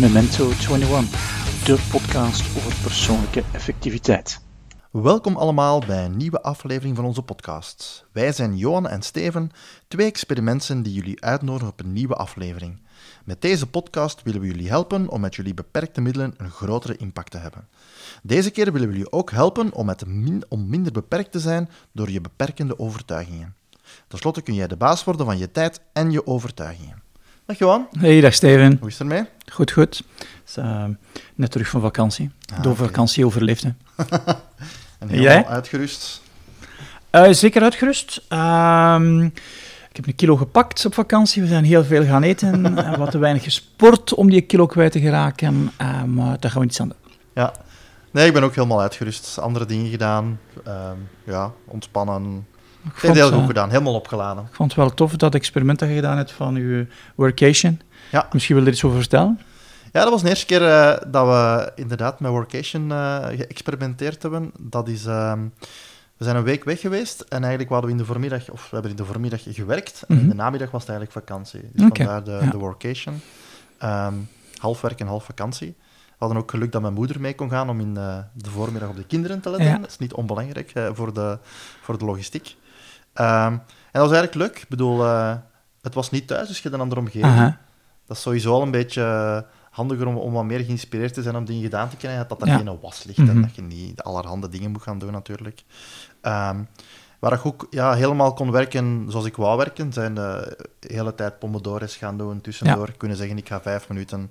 Memento 21, de podcast over persoonlijke effectiviteit. Welkom allemaal bij een nieuwe aflevering van onze podcast. Wij zijn Johan en Steven, twee experimenten die jullie uitnodigen op een nieuwe aflevering. Met deze podcast willen we jullie helpen om met jullie beperkte middelen een grotere impact te hebben. Deze keer willen we jullie ook helpen om, met om minder beperkt te zijn door je beperkende overtuigingen. Ten slotte kun jij de baas worden van je tijd en je overtuigingen. Dag Johan. Hey, dag Steven. Hoe is het ermee? Goed, goed. Uh, net terug van vakantie. Ah, oké. vakantie overleefd. Hè. En helemaal Jij? uitgerust. Uh, zeker uitgerust. Ehm, ik heb een kilo gepakt op vakantie. We zijn heel veel gaan eten. en wat te weinig gesport om die kilo kwijt te geraken. Uh, maar daar gaan we niets aan doen. Ja. Nee, ik ben ook helemaal uitgerust. Andere dingen gedaan. Ehm, ja, ontspannen. Ik heb het heel eh, goed gedaan. Helemaal opgeladen. ik vond het wel tof dat experiment dat je gedaan hebt van je workation. Ja. Misschien wil je er iets over vertellen? Ja, dat was de eerste keer eh, dat we inderdaad met Workation eh, geëxperimenteerd hebben. Dat is... ehm, we zijn een week weg geweest en eigenlijk hadden we in de voormiddag, of we hebben in de voormiddag gewerkt en in Mhm. de namiddag was het eigenlijk vakantie. Dus vandaar de, ja. de workation. Ehm, half werk en half vakantie. We hadden ook geluk dat mijn moeder mee kon gaan om in eh, de voormiddag op de kinderen te letten. Ja. Dat is niet onbelangrijk eh, voor, de, voor de logistiek. Ehm, en dat was eigenlijk leuk. Ik bedoel, eh, het was niet thuis, dus je hebt een andere omgeving. Dat is sowieso al een beetje eh, handiger om, om wat meer geïnspireerd te zijn om dingen gedaan te krijgen. Dat Ja. geen was ligt en Mhm. dat je niet allerhande dingen moet gaan doen, natuurlijk. Ehm, waar ik ook ja, helemaal kon werken zoals ik wou werken, zijn de hele tijd pomodores gaan doen, tussendoor. Kunnen zeggen, ik ga vijf minuten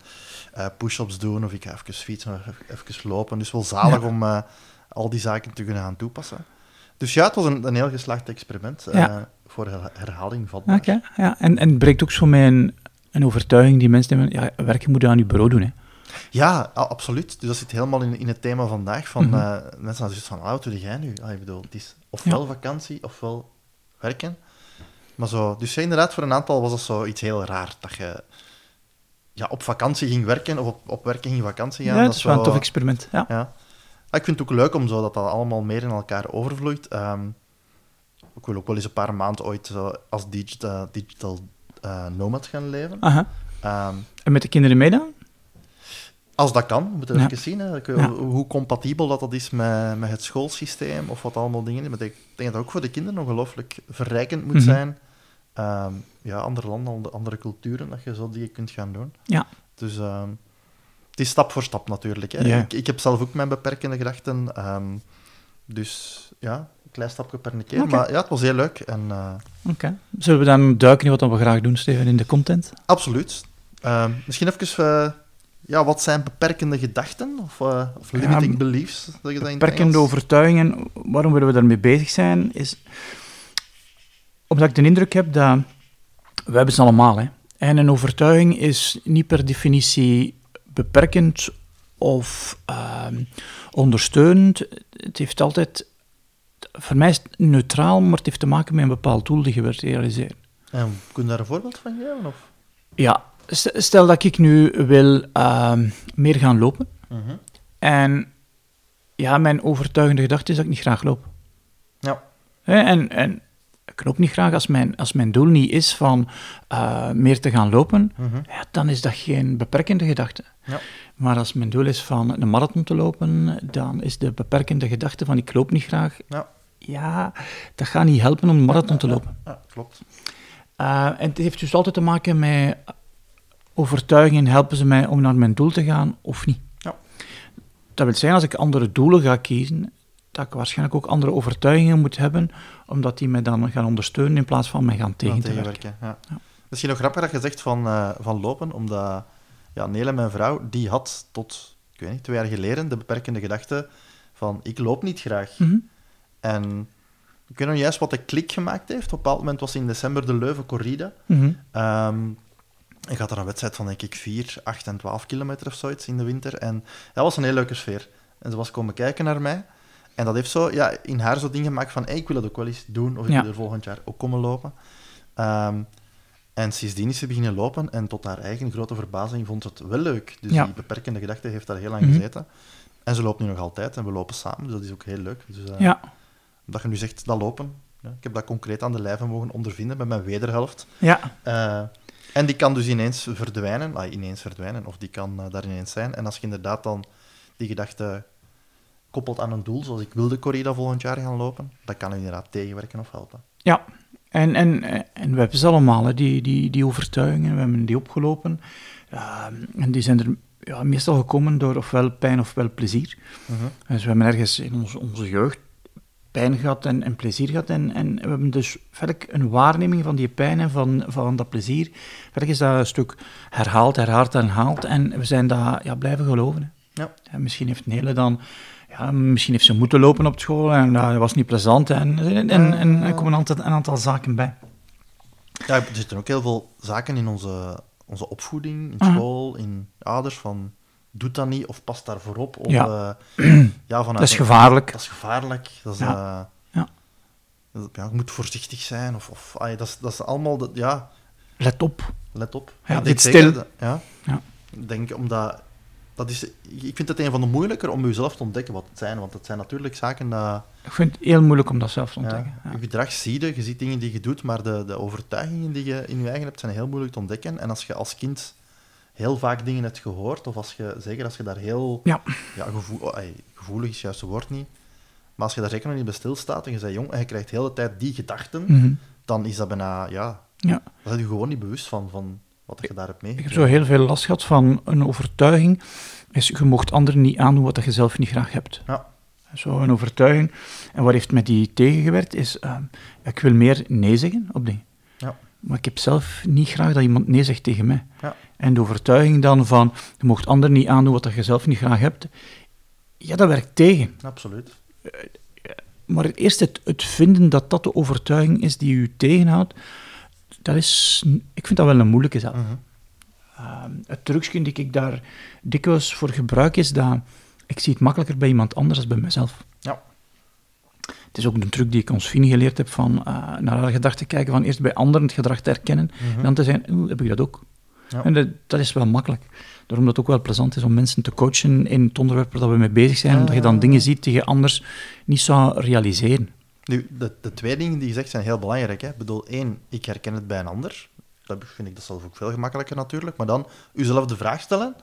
eh, push-ups doen, of ik ga even fietsen, of even, lopen. Dus wel zalig Ja. om eh, al die zaken te kunnen gaan toepassen. Dus ja, het was een, een heel geslaagd experiment. Ja. eh, voor her- herhaling vatbaar. Oké, ja. En, en het breekt ook zo mijn een overtuiging die mensen hebben. Ja, werken moet je aan je bureau doen. Hè. Ja, absoluut. Dus dat zit helemaal in, in het thema vandaag. Van, eh, mensen zijn zoiets van, ah, wat doe jij nu? Ah, ik bedoel, het is ofwel vakantie, ofwel werken. Maar zo, dus ja, inderdaad, voor een aantal was dat zo iets heel raar. Dat je ja, op vakantie ging werken, of op, op werken ging vakantie gaan. Ja, dat is wel een tof experiment. Ja. Ja. Ah, Ik vind het ook leuk om zo dat dat allemaal meer in elkaar overvloeit. Ehm, ik wil ook wel eens een paar maanden ooit zo als digital, digital eh, nomad gaan leven. Aha. Ehm, En met de kinderen mee dan? Als dat kan, we moeten Ja. even zien hè, Ja. hoe, compatibel dat, dat is met, met het schoolsysteem of wat allemaal dingen. Maar ik denk dat ook voor de kinderen ongelooflijk verrijkend moet Mhm. zijn. Ehm, ja, andere landen, andere- culturen, dat je zo dingen kunt gaan doen. Ja. Dus het is stap voor stap natuurlijk. Hè. Ik, ik heb zelf ook mijn beperkende gedachten. ehm, dus ja, een klein stapje per keer. Oké. Maar ja, het was heel leuk. En, eh, Oké. Zullen we dan duiken in wat we graag doen, Steven, in de content? absoluut. Ehm, misschien even... eh, ja, wat zijn beperkende gedachten? Of, eh, of limiting Ja, beliefs? Zeg je dat in het Beperkende overtuigingen, waarom willen we daarmee bezig zijn, is omdat ik de indruk heb dat we hebben ze allemaal, hè. En een overtuiging is niet per definitie beperkend of ehm, ondersteunend. Het heeft altijd, voor mij is het neutraal, maar het heeft te maken met een bepaald doel dat je wilt realiseren. En kun je daar een voorbeeld van geven? Of? Ja, st- stel dat ik nu wil ehm, meer gaan lopen. En ja, mijn overtuigende gedachte is dat ik niet graag loop. Ja. En, en ik loop niet graag als mijn, als mijn doel niet is van eh, meer te gaan lopen, Mhm. ja, dan is dat geen beperkende gedachte. Ja. Maar als mijn doel is van een marathon te lopen, dan is de beperkende gedachte van ik loop niet graag, Ja. ja, dat gaat niet helpen om een marathon te lopen. Ja, klopt. Uh, en het heeft dus altijd te maken met overtuigingen, helpen ze mij om naar mijn doel te gaan of niet. Ja. Dat wil zeggen, als ik andere doelen ga kiezen, dat ik waarschijnlijk ook andere overtuigingen moet hebben, omdat die mij dan gaan ondersteunen in plaats van mij gaan tegen te werken. tegenwerken, Ja. Ja. Misschien nog grappig dat je zegt van, eh, van lopen, omdat ja, Nele, mijn vrouw, die had tot ik weet niet, twee jaar geleden de beperkende gedachte van ik loop niet graag. Mhm. En ik weet nog juist wat de klik gemaakt heeft. Op een bepaald moment was in december de Leuven Corrida. Mhm. Ehm, ik had er een wedstrijd van, denk ik, 4, 8 en 12 kilometer of zoiets in de winter. En dat was een heel leuke sfeer. En ze was komen kijken naar mij. En dat heeft zo, ja, in haar zo dingen gemaakt van, hey, ik wil dat ook wel eens doen. Of ik wil er volgend jaar ook komen lopen. Ehm, en sindsdien is ze beginnen lopen. En tot haar eigen grote verbazing vond ze het wel leuk. Dus die beperkende gedachte heeft daar heel lang Mhm. gezeten. En ze loopt nu nog altijd. En we lopen samen, dus dat is ook heel leuk. Dus, eh, Ja, Dat je nu zegt, dat lopen, ja, ik heb dat concreet aan de lijve mogen ondervinden bij mijn wederhelft. Ja, Eh, en die kan dus ineens verdwijnen, ah, ineens verdwijnen, of die kan eh, daar ineens zijn. En als je inderdaad dan die gedachte koppelt aan een doel, zoals ik wil de corrida volgend jaar gaan lopen, dat kan inderdaad tegenwerken of helpen. ja. En, en, en we hebben ze allemaal, hè, die, die, die overtuigingen, we hebben die opgelopen. Ehm, en die zijn er ja, meestal gekomen door ofwel pijn ofwel plezier. Dus we hebben ergens in onze, onze jeugd pijn gehad en, en plezier gehad. En, en we hebben dus verder een waarneming van die pijn en van, van dat plezier. Verder is dat een stuk herhaald, herhaald, herhaald. En we zijn dat ja, blijven geloven. Hè. Ja. En misschien heeft Nele dan... Ja, misschien heeft ze moeten lopen op school en dat was niet plezant. En, en, en, en er komen een aantal, een aantal zaken bij. Ja, er zitten ook heel veel zaken in onze, onze opvoeding, in Mhm. school, in ouders, van doe dat niet of pas daarvoor op. Of, Ja. eh, ja, vanuit Dat is gevaarlijk. Dat is gevaarlijk. Dat is, Ja. eh, Ja. dat- ja, je moet voorzichtig zijn. Of, of, ah, dat, is, dat is allemaal... Dat, ja, Let op. let op. Ja, zeker stil. dat- ja. Ja. Ik denk omdat... Dat is, ik vind het een van de moeilijker om jezelf te ontdekken wat het zijn. Want het zijn natuurlijk zaken dat... Ik vind het heel moeilijk om dat zelf te ontdekken. Ja. je gedrag zie je, je ziet dingen die je doet, maar de, de overtuigingen die je in je eigen hebt, zijn heel moeilijk te ontdekken. En als je als kind heel vaak dingen hebt gehoord, of als je, zeker als je daar heel... Ja. Ja, gevoel, oh, ey, gevoelig is juist het woord niet. Maar als je daar zeker nog niet bij stilstaat en je bent jong en je krijgt de hele tijd die gedachten, Mhm. dan is dat bijna... Ja, ja. dan ben je gewoon niet bewust van, van wat je daar hebt Ik heb zo heel veel last gehad van een overtuiging. Is, je mocht anderen niet aandoen wat je zelf niet graag hebt. Ja. Zo een overtuiging. En wat heeft met die tegengewerkt is, ehm, ik wil meer nee zeggen op dingen. Ja. Maar ik heb zelf niet graag dat iemand nee zegt tegen mij. Ja. En de overtuiging dan van, je mocht anderen niet aandoen wat je zelf niet graag hebt, ja, dat werkt tegen. Absoluut. Maar eerst het, het vinden dat dat de overtuiging is die u tegenhoudt, dat is, ik vind dat wel een moeilijke zaak. Mhm. Ehm, het trucje die ik daar dikwijls voor gebruik is dat ik zie het makkelijker bij iemand anders dan bij mezelf. Ja. Het is ook een truc die ik ons Fini geleerd heb van eh, naar haar gedrag te kijken, van eerst bij anderen het gedrag te herkennen Mhm. en dan te zijn, heb ik dat ook? Ja. En dat, dat is wel makkelijk. Daarom dat het ook wel plezant is om mensen te coachen in het onderwerp waar we mee bezig zijn, omdat je dan dingen ziet die je anders niet zou realiseren. Nu, de, de twee dingen die je zegt zijn heel belangrijk. Hè. Ik bedoel, één, ik herken het bij een ander. Dat vind ik dat zelf ook veel gemakkelijker natuurlijk. Maar dan uzelf de vraag stellen,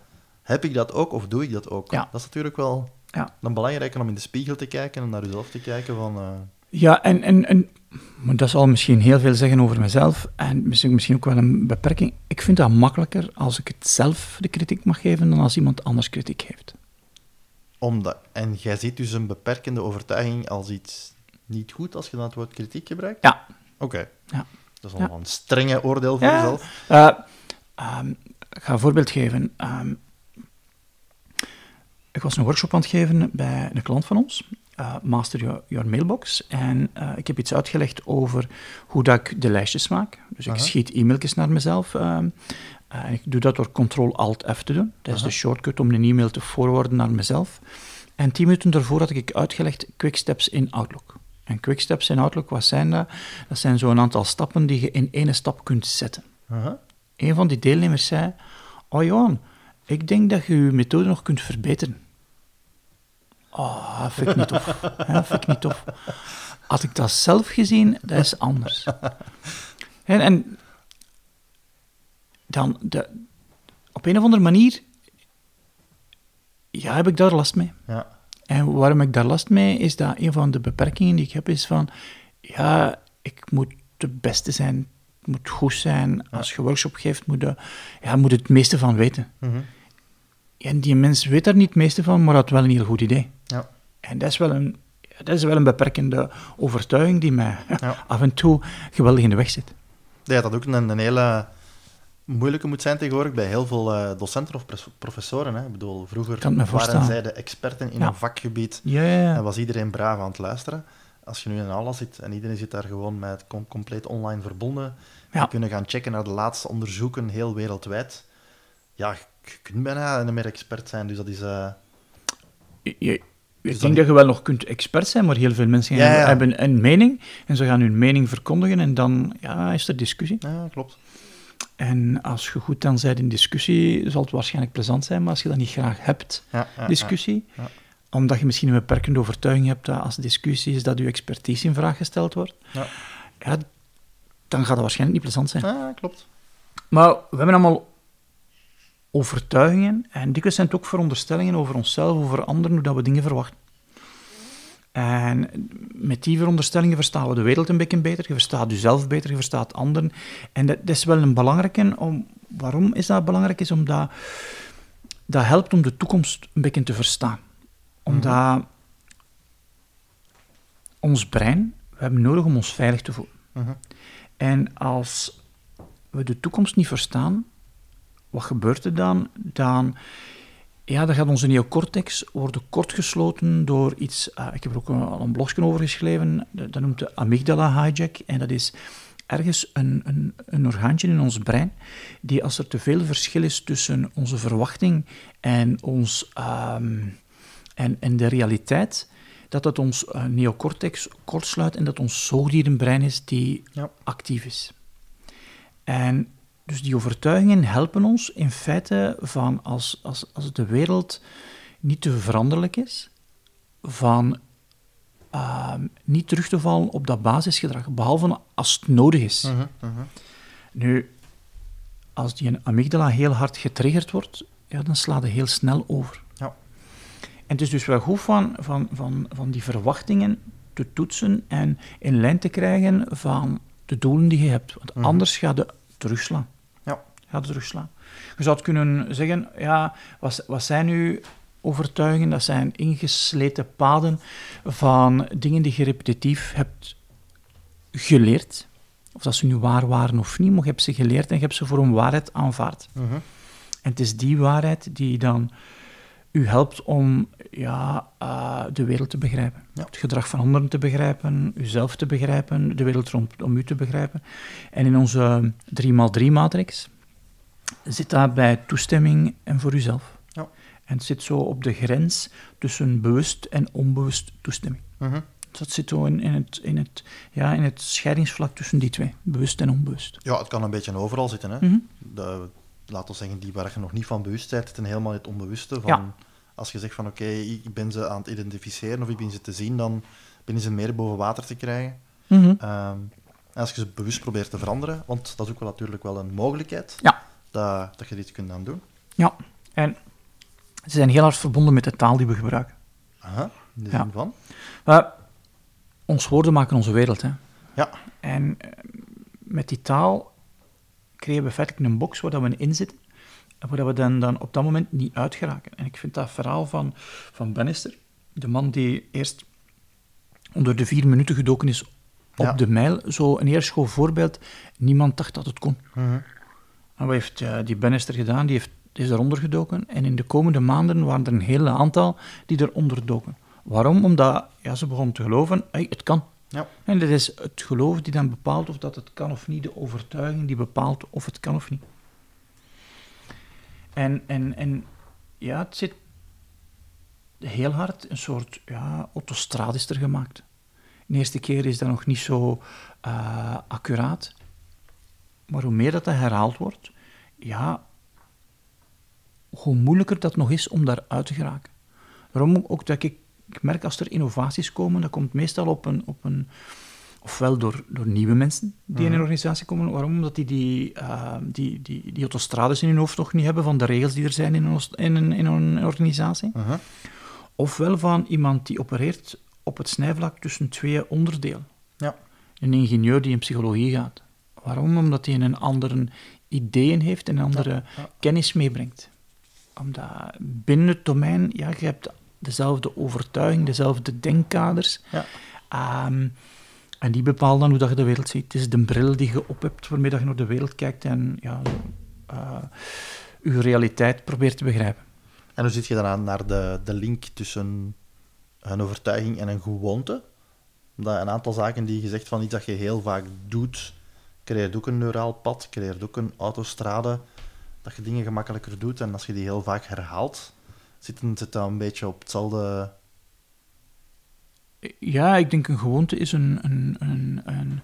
heb ik dat ook of doe ik dat ook? Ja. Dat is natuurlijk wel Ja. dan belangrijker om in de spiegel te kijken en naar uzelf te kijken van... eh, Ja, en, en, en maar dat zal misschien heel veel zeggen over mezelf en misschien, misschien ook wel een beperking. Ik vind dat makkelijker als ik het zelf de kritiek mag geven dan als iemand anders kritiek heeft. omdat, en jij ziet dus een beperkende overtuiging als iets niet goed als je dan het woord kritiek gebruikt? Ja. Oké. Ja. Dat is Ja. wel een strenge oordeel voor Ja. jezelf. Eh, ehm, ik ga een voorbeeld geven. Ehm, ik was een workshop aan het geven bij een klant van ons, eh, Master Your, Your Mailbox. En eh, ik heb iets uitgelegd over hoe dat ik de lijstjes maak. Dus ik schiet e-mailtjes naar mezelf. ehm, eh, en ik doe dat door Ctrl-Alt-F te doen. Dat is de shortcut om een e-mail te forwarden naar mezelf. En tien minuten daarvoor had ik uitgelegd Quick Steps in Outlook. En Quick Steps in Outlook, wat zijn dat? Dat zijn zo'n aantal stappen die je in één stap kunt zetten Aha. een van die deelnemers zei: Oh Johan, ik denk dat je je methode nog kunt verbeteren. Oh, dat vind ik niet tof. Ja, dat vind ik niet tof. Had ik dat zelf gezien, dat is anders. En, en dan, de, op een of andere manier, ja, heb ik daar last mee. Ja. En waarom ik daar last mee, is dat een van de beperkingen die ik heb, is van, ja, ik moet de beste zijn, het moet goed zijn. Als je workshop geeft, moet je, ja, moet het meeste van weten. Mhm. En die mens weet daar niet het meeste van, maar had wel een heel goed idee. Ja. En dat is wel een, dat is wel een beperkende overtuiging die mij Ja. af en toe geweldig in de weg zit. Ja, dat ook een, een hele moeilijke moet zijn tegenwoordig bij heel veel eh, docenten of professoren. Hè. Ik bedoel, vroeger waren zij de experten in Ja. een vakgebied Ja, ja, ja. en was iedereen braaf aan het luisteren. Als je nu in een aula zit en iedereen zit daar gewoon met com- compleet online verbonden, je kunnen gaan checken naar de laatste onderzoeken, heel wereldwijd. Ja, je kunt bijna niet meer expert zijn, dus dat is... eh, Je, ik Dus denk dat je wel nog kunt expert zijn, maar heel veel mensen Ja, ja. hebben een mening en ze gaan hun mening verkondigen en dan ja, is er discussie. ja, klopt. En als je goed dan bent in discussie, zal het waarschijnlijk plezant zijn, maar als je dat niet graag hebt, Ja, ja, discussie, ja. omdat je misschien een beperkende overtuiging hebt dat als discussie is dat je expertise in vraag gesteld wordt, Ja. ja, dan gaat dat waarschijnlijk niet plezant zijn. Ah, klopt. Maar we hebben allemaal overtuigingen en dikwijls zijn het ook veronderstellingen over onszelf, over anderen, hoe dat we dingen verwachten. En met die veronderstellingen verstaan we de wereld een beetje beter, je verstaat jezelf beter, je verstaat anderen. En dat, dat is wel een belangrijke. Om, waarom is dat belangrijk? Is omdat dat helpt om de toekomst een beetje te verstaan. Omdat ons brein, we hebben nodig om ons veilig te voelen. Mhm. En als we de toekomst niet verstaan, wat gebeurt er dan? Dan, ja, dan gaat onze neocortex worden kortgesloten door iets... ah, ik heb er ook een- al een blogje over geschreven, dat noemt de amygdala hijack. En dat is ergens een, een, een orgaantje in ons brein, die als er te veel verschil is tussen onze verwachting en, ons, ehm, en, en de realiteit, dat dat ons eh, neocortex kortsluit en dat ons zoogdierenbrein is die Ja. actief is. En dus die overtuigingen helpen ons in feite van als, als, als de wereld niet te veranderlijk is, van ehm, niet terug te vallen op dat basisgedrag, behalve als het nodig is. Mhm, mhm. Nu, als die amygdala heel hard getriggerd wordt, ja, dan slaat het heel snel over. Ja. En het is dus wel goed van, van, van, van die verwachtingen te toetsen en in lijn te krijgen van de doelen die je hebt. Want Mhm. anders gaat het terugslaan. Gaat het terugslaan. Je zou het kunnen zeggen, ja, wat, wat zijn nu overtuigingen? Dat zijn ingesleten paden van dingen die je repetitief hebt geleerd. Of dat ze nu waar waren of niet, maar je hebt ze geleerd en je hebt ze voor een waarheid aanvaard. Mhm. En het is die waarheid die dan u helpt om ja, eh, de wereld te begrijpen. Ja. Het gedrag van anderen te begrijpen, uzelf te begrijpen, de wereld rondom u te begrijpen. En in onze 3x3-matrix zit dat bij toestemming en voor uzelf. Ja. En het zit zo op de grens tussen bewust en onbewust toestemming. Mhm. Dus dat zit zo in, in, het, in, het, ja, in het scheidingsvlak tussen die twee, bewust en onbewust. Ja, het kan een beetje overal zitten. Hè? Mhm. de, laten we zeggen, die waar je nog niet van bewust bent, zitten helemaal in het onbewuste. Van, Ja. Als je zegt van oké, ik ben ze aan het identificeren of ik ben ze te zien, dan ben je ze meer boven water te krijgen. Mhm. Ehm, als je ze bewust probeert te veranderen, want dat is ook wel natuurlijk wel een mogelijkheid Ja. Dat, dat je dit kunt aan doen. Ja, en ze zijn heel hard verbonden met de taal die we gebruiken. Aha, in de Ja. zin van? Maar ons woorden maken onze wereld. Hè. Ja. En eh, met die taal creëren we feitelijk een box waar dat we in zitten. En waar we dan, dan op dat moment niet uit geraken. En ik vind dat verhaal van, van Bannister, de man die eerst onder de vier minuten gedoken is op Ja. de mijl, zo een eerschool voorbeeld. Niemand dacht dat het kon. En wat heeft eh, die Bannister gedaan? Die, heeft, die is eronder gedoken. En in de komende maanden waren er een hele aantal die eronder doken. Waarom? Omdat ja, ze begonnen te geloven, hey, het kan. Ja. En dat is het geloof die dan bepaalt of dat het kan of niet, de overtuiging die bepaalt of het kan of niet. En, en, en ja, het zit heel hard, een soort ja, autostrade is er gemaakt. De eerste keer is dat nog niet zo eh, accuraat. Maar hoe meer dat, dat herhaald wordt, ja, hoe moeilijker dat nog is om daar uit te geraken. Daarom ook dat ik, ik merk als er innovaties komen, dat komt meestal op een, op een ofwel door, door nieuwe mensen die in een organisatie komen. Waarom? Omdat die die, eh, die, die, die autostrades in hun hoofd nog niet hebben van de regels die er zijn in een, in een, in een organisatie. Mhm. Ofwel van iemand die opereert op het snijvlak tussen twee onderdelen. Ja. Een ingenieur die in psychologie gaat. Waarom? Omdat hij een andere ideeën heeft en een andere ja. kennis meebrengt. Omdat binnen het domein, ja, je hebt dezelfde overtuiging, dezelfde denkkaders. Ja. Ehm, en die bepalen dan hoe dat je de wereld ziet. Het is de bril die je op hebt waarmee dat je naar de wereld kijkt en ja, eh, je realiteit probeert te begrijpen. En hoe zit je dan aan naar de, de link tussen een overtuiging en een gewoonte? Omdat een aantal zaken die je zegt van iets dat je heel vaak doet, creëert ook een neuraal pad, creëert ook een autostrade, dat je dingen gemakkelijker doet. En als je die heel vaak herhaalt, zit het dat een beetje op hetzelfde... Ja, ik denk een gewoonte is een. een, een, een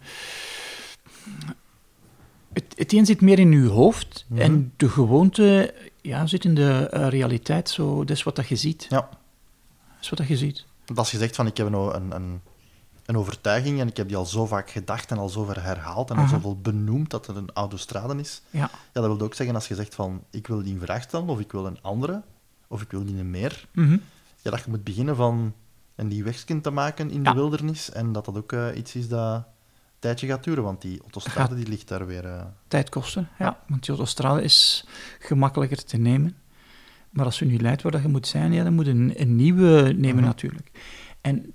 het, het een zit meer in uw hoofd Mhm. en de gewoonte ja, zit in de eh, realiteit. Zo, dat is wat dat je ziet. Ja. is wat je ziet. Want als je zegt van ik heb nou een, een, een overtuiging en ik heb die al zo vaak gedacht en al zo ver herhaald en al zoveel benoemd dat het een autostrade is, Ja, ja, dat wil ook zeggen als je zegt van ik wil die in vraag stellen of ik wil een andere of ik wil die een meer, Mhm. ja, dat je moet beginnen van een nieuw wegskind te maken in Ja. de wildernis en dat dat ook eh, iets is dat een tijdje gaat duren, want die autostrade die ligt daar weer... eh, tijd kosten. Ja, want die autostrade is gemakkelijker te nemen. Maar als je nu leidt waar dat je moet zijn, ja, dan moet je een, een nieuwe nemen Mhm. natuurlijk. En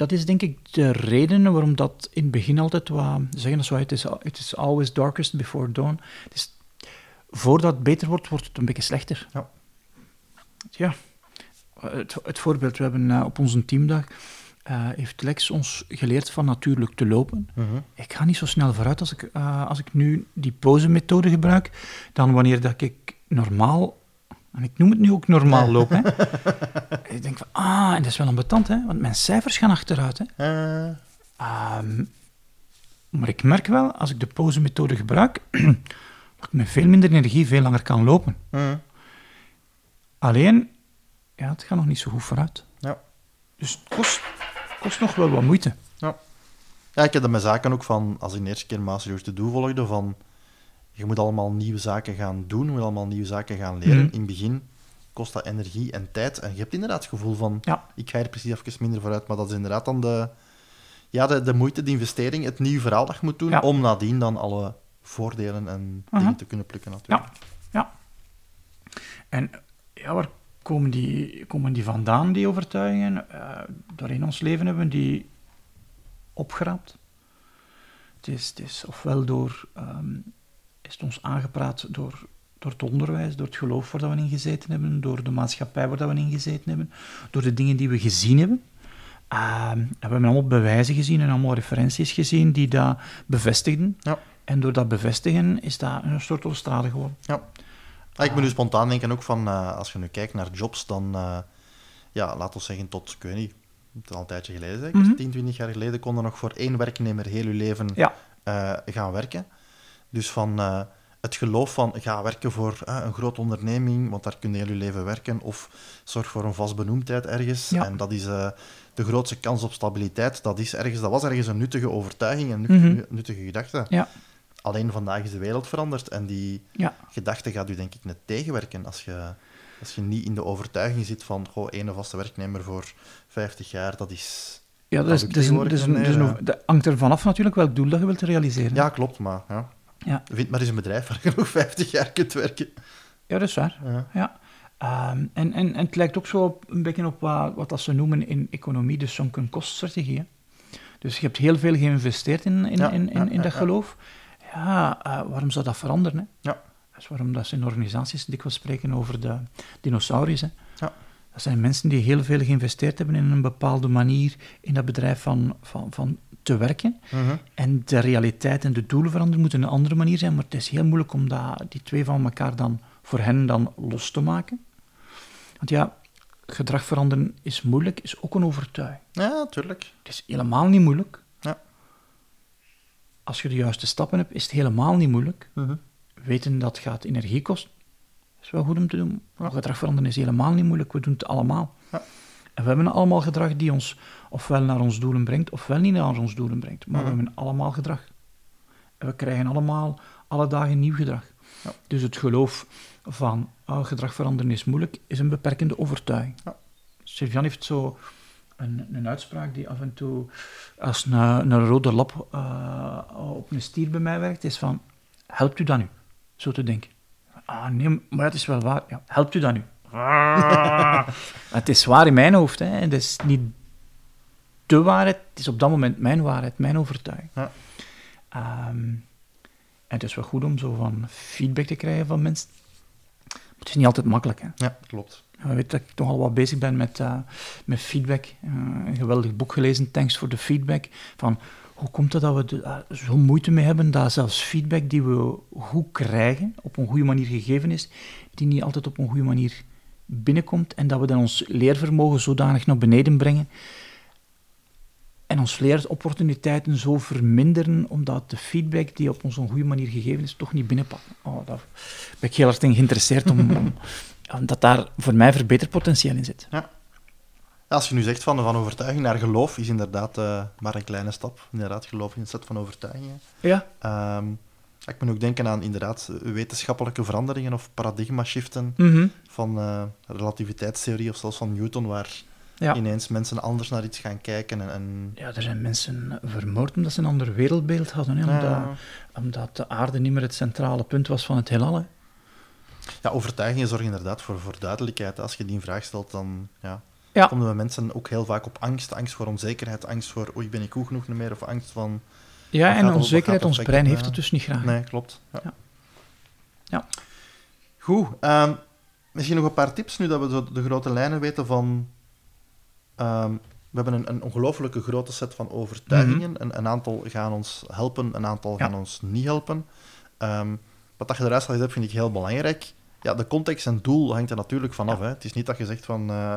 dat is denk ik de reden waarom dat in het begin altijd wat... Zeggen dat zo, het is, it is always darkest before dawn. Het is, voordat het beter wordt, wordt het een beetje slechter. Ja. Ja. Het, het voorbeeld, we hebben eh, op onze teamdag... eh, heeft Lex ons geleerd van natuurlijk te lopen. Ik ga niet zo snel vooruit als ik, eh, als ik nu die pose-methode gebruik, dan wanneer dat ik normaal, en ik noem het nu ook normaal lopen, hè. ik denk van, ah, en dat is wel ambetant, hè, want mijn cijfers gaan achteruit. Hè. Eh, Ehm, maar ik merk wel, als ik de pose-methode gebruik, dat ik met veel minder energie veel langer kan lopen. mhm. Alleen, ja, het gaat nog niet zo goed vooruit. Ja. Dus het kost, kost nog wel wat moeite. Ja, ik heb dat met zaken ook van, als ik de eerste keer Master Yours to Do volgde, van je moet allemaal nieuwe zaken gaan doen, je moet allemaal nieuwe zaken gaan leren. Mhm. In het begin kost dat energie en tijd en je hebt inderdaad het gevoel van, Ja. ik ga er precies even minder vooruit, maar dat is inderdaad dan de, ja, de, de moeite, de investering, het nieuwe verhaal dat je moet doen, Ja. om nadien dan alle voordelen en Aha. dingen te kunnen plukken natuurlijk. Ja. En ja, waar komen die, komen die vandaan, die overtuigingen? Eh door in ons leven hebben we die opgeraapt. Het is, het is ofwel door, ehm, is het ons aangepraat door, door het onderwijs, door het geloof waar dat we in gezeten hebben, door de maatschappij waar dat we in gezeten hebben, door de dingen die we gezien hebben. En we hebben allemaal bewijzen gezien en allemaal referenties gezien die dat bevestigden. Ja. En door dat bevestigen is dat een soort autostrade geworden. Ja. Ah, ik moet nu spontaan denken ook van, eh, als je nu kijkt naar jobs, dan, eh, ja, laat ons zeggen tot, ik weet niet, het is al een tijdje geleden, zeker, Mhm. 10, 20 jaar geleden, kon er nog voor één werknemer heel je leven Ja. eh, gaan werken. Dus van eh, het geloof van, ga werken voor eh, een grote onderneming, want daar kun je heel je leven werken, of zorg voor een vast benoemdheid ergens. Ja. En dat is eh, de grootste kans op stabiliteit. Dat, is ergens, dat was ergens een nuttige overtuiging, een nuttige, nuttige gedachte. Ja. Alleen vandaag is de wereld veranderd en die Ja. gedachte gaat u denk ik net tegenwerken als je, als je niet in de overtuiging zit van goh, ene vaste werknemer voor 50 jaar, dat is... Ja, dat is, dat een, dat is, een, dan dat is meer, een- dat hangt er vanaf natuurlijk welk doel dat je wilt realiseren. Ja, klopt, maar ja. Ja. vind maar eens een bedrijf waar je nog 50 jaar kunt werken. Ja, dat is waar. Ja. Ja. Ehm, en, en, en het lijkt ook zo op, een beetje op wat, wat dat ze noemen in economie de sunken cost strategie. hè. Dus je hebt heel veel geïnvesteerd in, in, Ja, in, in, dat geloof. Ja, eh, waarom zou dat veranderen? Hè? Ja. Dat is waarom dat ze in organisaties dikwijls spreken over de dinosauriërs. Ja. Dat zijn mensen die heel veel geïnvesteerd hebben in een bepaalde manier in dat bedrijf van, van, van te werken. Mhm. En de realiteit en de doelen veranderen moeten een andere manier zijn, maar het is heel moeilijk om dat, die twee van elkaar dan voor hen dan los te maken. Want ja, gedrag veranderen is moeilijk, is ook een overtuiging. Ja, tuurlijk. Het is helemaal niet moeilijk. Ja. Als je de juiste stappen hebt, is het helemaal niet moeilijk. Mhm. Weten dat gaat energie kosten, is wel goed om te doen. Ja. gedrag veranderen is helemaal niet moeilijk, we doen het allemaal. Ja. En we hebben allemaal gedrag die ons ofwel naar ons doelen brengt, ofwel niet naar ons doelen brengt. Maar Mhm. we hebben allemaal gedrag. En we krijgen allemaal alle dagen nieuw gedrag. Ja. Dus het geloof van oh, gedrag veranderen is moeilijk, is een beperkende overtuiging. Ja. Sylvian heeft zo een, een uitspraak die af en toe, als een, een rode lap eh, op een stier bij mij werkt, is van, helpt u dat nu? Zo te denken. Ah, nee, maar het is wel waar. Ja, helpt u dat nu? Ah. het is waar in mijn hoofd. Hè. Het is niet de waarheid, het is op dat moment mijn waarheid, mijn overtuiging. Ja. Ehm, en het is wel goed om zo van feedback te krijgen van mensen. Maar het is niet altijd makkelijk. Hè. Ja, klopt. Je weet dat ik toch al wat bezig ben met, eh, met feedback. Eh, een geweldig boek gelezen, Thanks for the Feedback. Van hoe komt het dat we daar zo moeite mee hebben dat zelfs feedback die we goed krijgen, op een goede manier gegeven is, die niet altijd op een goede manier binnenkomt en dat we dan ons leervermogen zodanig naar beneden brengen en ons leeropportuniteiten zo verminderen omdat de feedback die op ons een goede manier gegeven is, toch niet binnenpakt. Oh, daar ben ik heel erg in geïnteresseerd om, om- omdat daar voor mij verbeterpotentieel in zit. Als je nu zegt van, van overtuiging naar geloof, is inderdaad eh, maar een kleine stap. Inderdaad, geloof in een set van overtuigingen. Ja. Ehm, ik moet ook denken aan inderdaad wetenschappelijke veranderingen of paradigma-shiften Mhm. van eh, relativiteitstheorie of zelfs van Newton, waar Ja. ineens mensen anders naar iets gaan kijken. En, en ja, er zijn mensen vermoord omdat ze een ander wereldbeeld hadden. Hè, omdat, Ja. omdat de aarde niet meer het centrale punt was van het heelal. Hè. ja, overtuigingen zorgen inderdaad voor, voor duidelijkheid. Als je die vraag stelt, dan ja, Ja. komen we mensen ook heel vaak op angst. Angst voor onzekerheid, angst voor oei, ben ik goed genoeg niet meer, of angst van... Ja, en er- onzekerheid, ons brein heeft het dus niet graag. Nee, klopt. Ja. Ja. Ja. Goed. ehm, misschien nog een paar tips, nu dat we zo de grote lijnen weten van... ehm, we hebben een, een ongelooflijke grote set van overtuigingen. een, een aantal gaan ons helpen, een aantal Mhm. Ja. gaan ons niet helpen. Ehm, wat dat je eruit gezet hebt, vind ik heel belangrijk. Ja, de context en doel hangt er natuurlijk vanaf. Hè. Het is niet dat je zegt van... eh,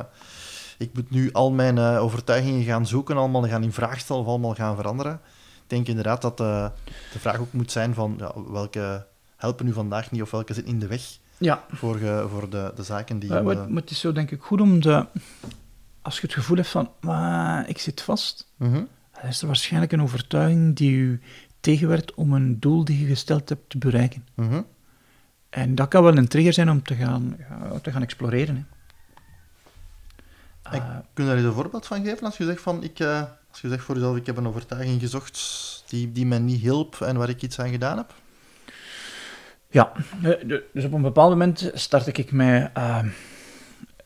ik moet nu al mijn eh, overtuigingen gaan zoeken, allemaal gaan in vraag stellen of allemaal gaan veranderen. Ik denk inderdaad dat eh, de vraag ook moet zijn van ja, welke helpen nu vandaag niet of welke zitten in de weg Ja, voor, ge- voor de, de zaken die... maar, we- maar het is zo denk ik goed om de... Als je het gevoel hebt van, maar ik zit vast, Mhm. dan is er waarschijnlijk een overtuiging die u tegenwerkt om een doel die je gesteld hebt te bereiken. Mhm. En dat kan wel een trigger zijn om te gaan, ja, te gaan exploreren. Hè. Eh, Kun je daar eens een voorbeeld van geven? Als je zegt van, ik, eh, als je zegt voor jezelf, ik heb een overtuiging gezocht die, die mij niet hielp en waar ik iets aan gedaan heb? Ja, eh, dus op een bepaald moment start ik met, eh,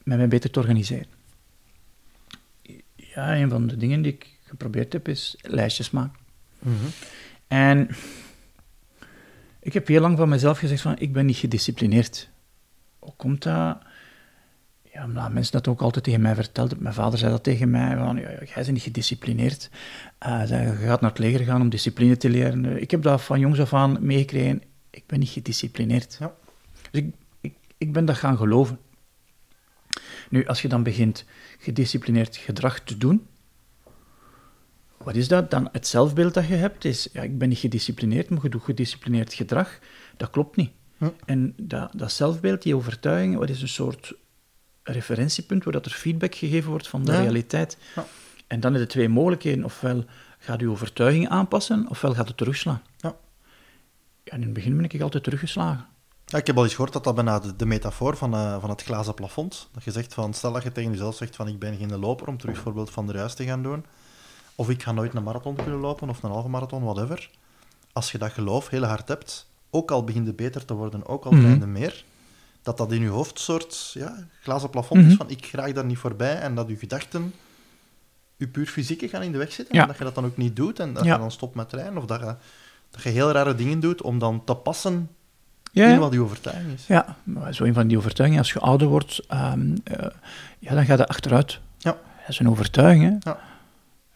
met mij beter te organiseren. Ja, een van de dingen die ik geprobeerd heb is lijstjes maken. En ik heb heel lang van mezelf gezegd van, ik ben niet gedisciplineerd. Hoe komt dat? Ja, omdat mensen dat ook altijd tegen mij vertelden. Mijn vader zei dat tegen mij, van, ja, ja, jij bent niet gedisciplineerd. Eh, zei, je gaat naar het leger gaan om discipline te leren. Ik heb dat van jongs af aan meegekregen. Ik ben niet gedisciplineerd. Ja. Dus ik, ik, ik ben dat gaan geloven. Nu, als je dan begint gedisciplineerd gedrag te doen, wat is dat? Dan het zelfbeeld dat je hebt is, ja, ik ben niet gedisciplineerd, maar je doet gedisciplineerd gedrag. Dat klopt niet. Hm. En dat, dat zelfbeeld, die overtuiging, wat is een soort referentiepunt waar dat er feedback gegeven wordt van de Ja. realiteit. Ja. En dan is er twee mogelijkheden. Ofwel gaat je overtuiging aanpassen, ofwel gaat het terugslaan. Ja. Ja, in het begin ben ik altijd teruggeslagen. Ja, ik heb al eens gehoord dat dat bijna de, de metafoor van, eh, van het glazen plafond. Dat je zegt van, stel dat je tegen jezelf zegt van, ik ben geen loper, om terug voorbeeld van de huis te gaan doen. Of ik ga nooit een marathon kunnen lopen, of een halve marathon, whatever. Als je dat geloof heel hard hebt, ook al begint het beter te worden, ook al Mhm. trainde meer, dat dat in je hoofd soort ja, glazen plafond Mhm. is van, ik raak daar niet voorbij, en dat je gedachten, je puur fysieke gaan in de weg zitten, Ja. en dat je dat dan ook niet doet, en dat Ja. je dan stopt met trainen, of dat je, dat je heel rare dingen doet om dan te passen Ja, in wat die overtuiging is. Ja, maar zo een van die overtuigingen, als je ouder wordt, ehm, eh, ja, dan gaat het achteruit. Ja. Dat is een overtuiging, hè. Ja.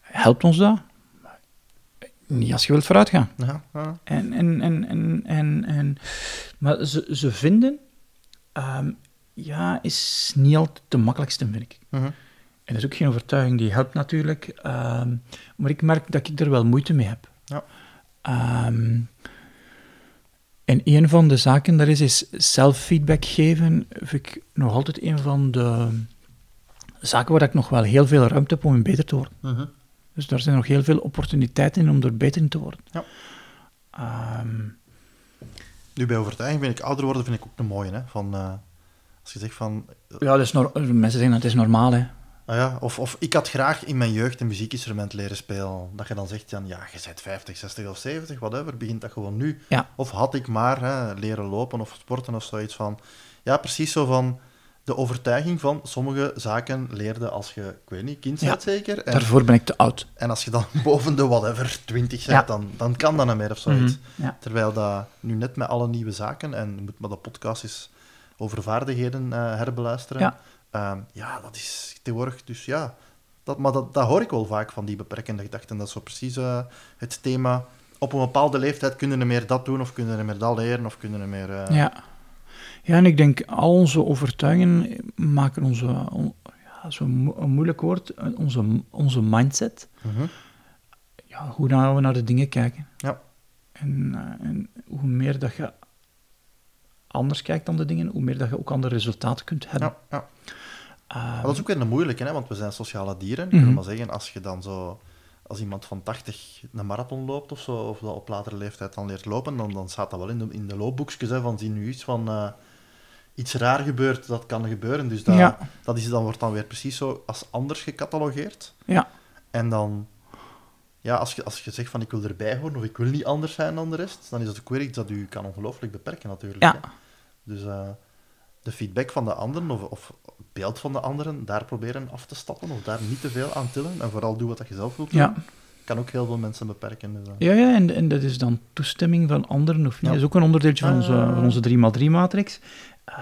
Helpt ons dat? Niet als je wilt vooruitgaan. Ja, ja. En, en, en, en, en, en, maar ze, ze vinden, ehm, ja, is niet altijd de makkelijkste, vind ik. Mhm. En dat is ook geen overtuiging die helpt natuurlijk, ehm, maar ik merk dat ik er wel moeite mee heb. Ja. Ehm, en een van de zaken daar is, is zelffeedback geven, vind ik nog altijd een van de zaken waar ik nog wel heel veel ruimte heb om beter te worden. Mhm. Dus daar zijn nog heel veel opportuniteiten in om er beter in te worden. Ja. Nu, bij overtuiging vind ik ouder worden vind ik ook een mooie. Hè? Van, eh, als je zegt van... ja, dat is mensen zeggen dat het is normaal, hè. ah ja, of, of ik had graag in mijn jeugd een muziekinstrument leren spelen. Dat je dan zegt, dan, ja, je bent 50, 60 of 70, whatever. Begint dat gewoon nu. Ja. Of had ik maar hè, leren lopen of sporten of zoiets van... Ja, precies zo van... De overtuiging van sommige zaken leerde als je, ik weet niet, kind bent Ja. zeker. En, Daarvoor ben ik te oud. en als je dan boven de whatever 20 bent, Ja. dan, dan kan dat niet meer of zoiets. Mhm, ja. Terwijl dat nu net met alle nieuwe zaken, en moet maar de podcast eens over vaardigheden eh, herbeluisteren. Ja. Ehm, ja, dat is tegenwoordig, dus ja. Dat, maar dat, dat hoor ik wel vaak van die beperkende gedachten. Dat is zo precies eh, het thema. Op een bepaalde leeftijd kunnen we meer dat doen, of kunnen we meer dat leren, of kunnen we meer... eh, Ja. Ja, en ik denk, al onze overtuigingen maken onze, on- ja, mo- een moeilijk woord, onze, onze mindset, mhm. ja, hoe nou we naar de dingen kijken. Ja. En, eh, en hoe meer dat je anders kijkt dan de dingen, hoe meer dat je ook andere resultaten kunt hebben. ja, ja. Maar dat is ook weer een moeilijke, hè, want we zijn sociale dieren. Ik Mhm. wil maar zeggen, als je dan zo... Als iemand van 80 een marathon loopt of zo, of dat op latere leeftijd dan leert lopen, dan, dan staat dat wel in de, in de loopboekjes, hè, van zie nu iets van... eh, iets raar gebeurt, dat kan gebeuren. Dus dat, Ja. dat is, dan wordt dan weer precies zo als anders gecatalogeerd. Ja. En dan... Ja, als je, als je zegt van ik wil erbij horen of ik wil niet anders zijn dan de rest, dan is dat ook weer iets dat u kan ongelooflijk beperken natuurlijk. Ja. hè. Dus eh, de feedback van de anderen of, of beeld van de anderen, daar proberen af te stappen of daar niet te veel aan tillen. En vooral doe wat je zelf wilt doen. Ja. Kan ook heel veel mensen beperken. Dus, eh. Ja, ja en, en dat is dan toestemming van anderen of niet. Ja. Dat is ook een onderdeeltje van onze, Ah. van onze 3x3-matrix. Eh,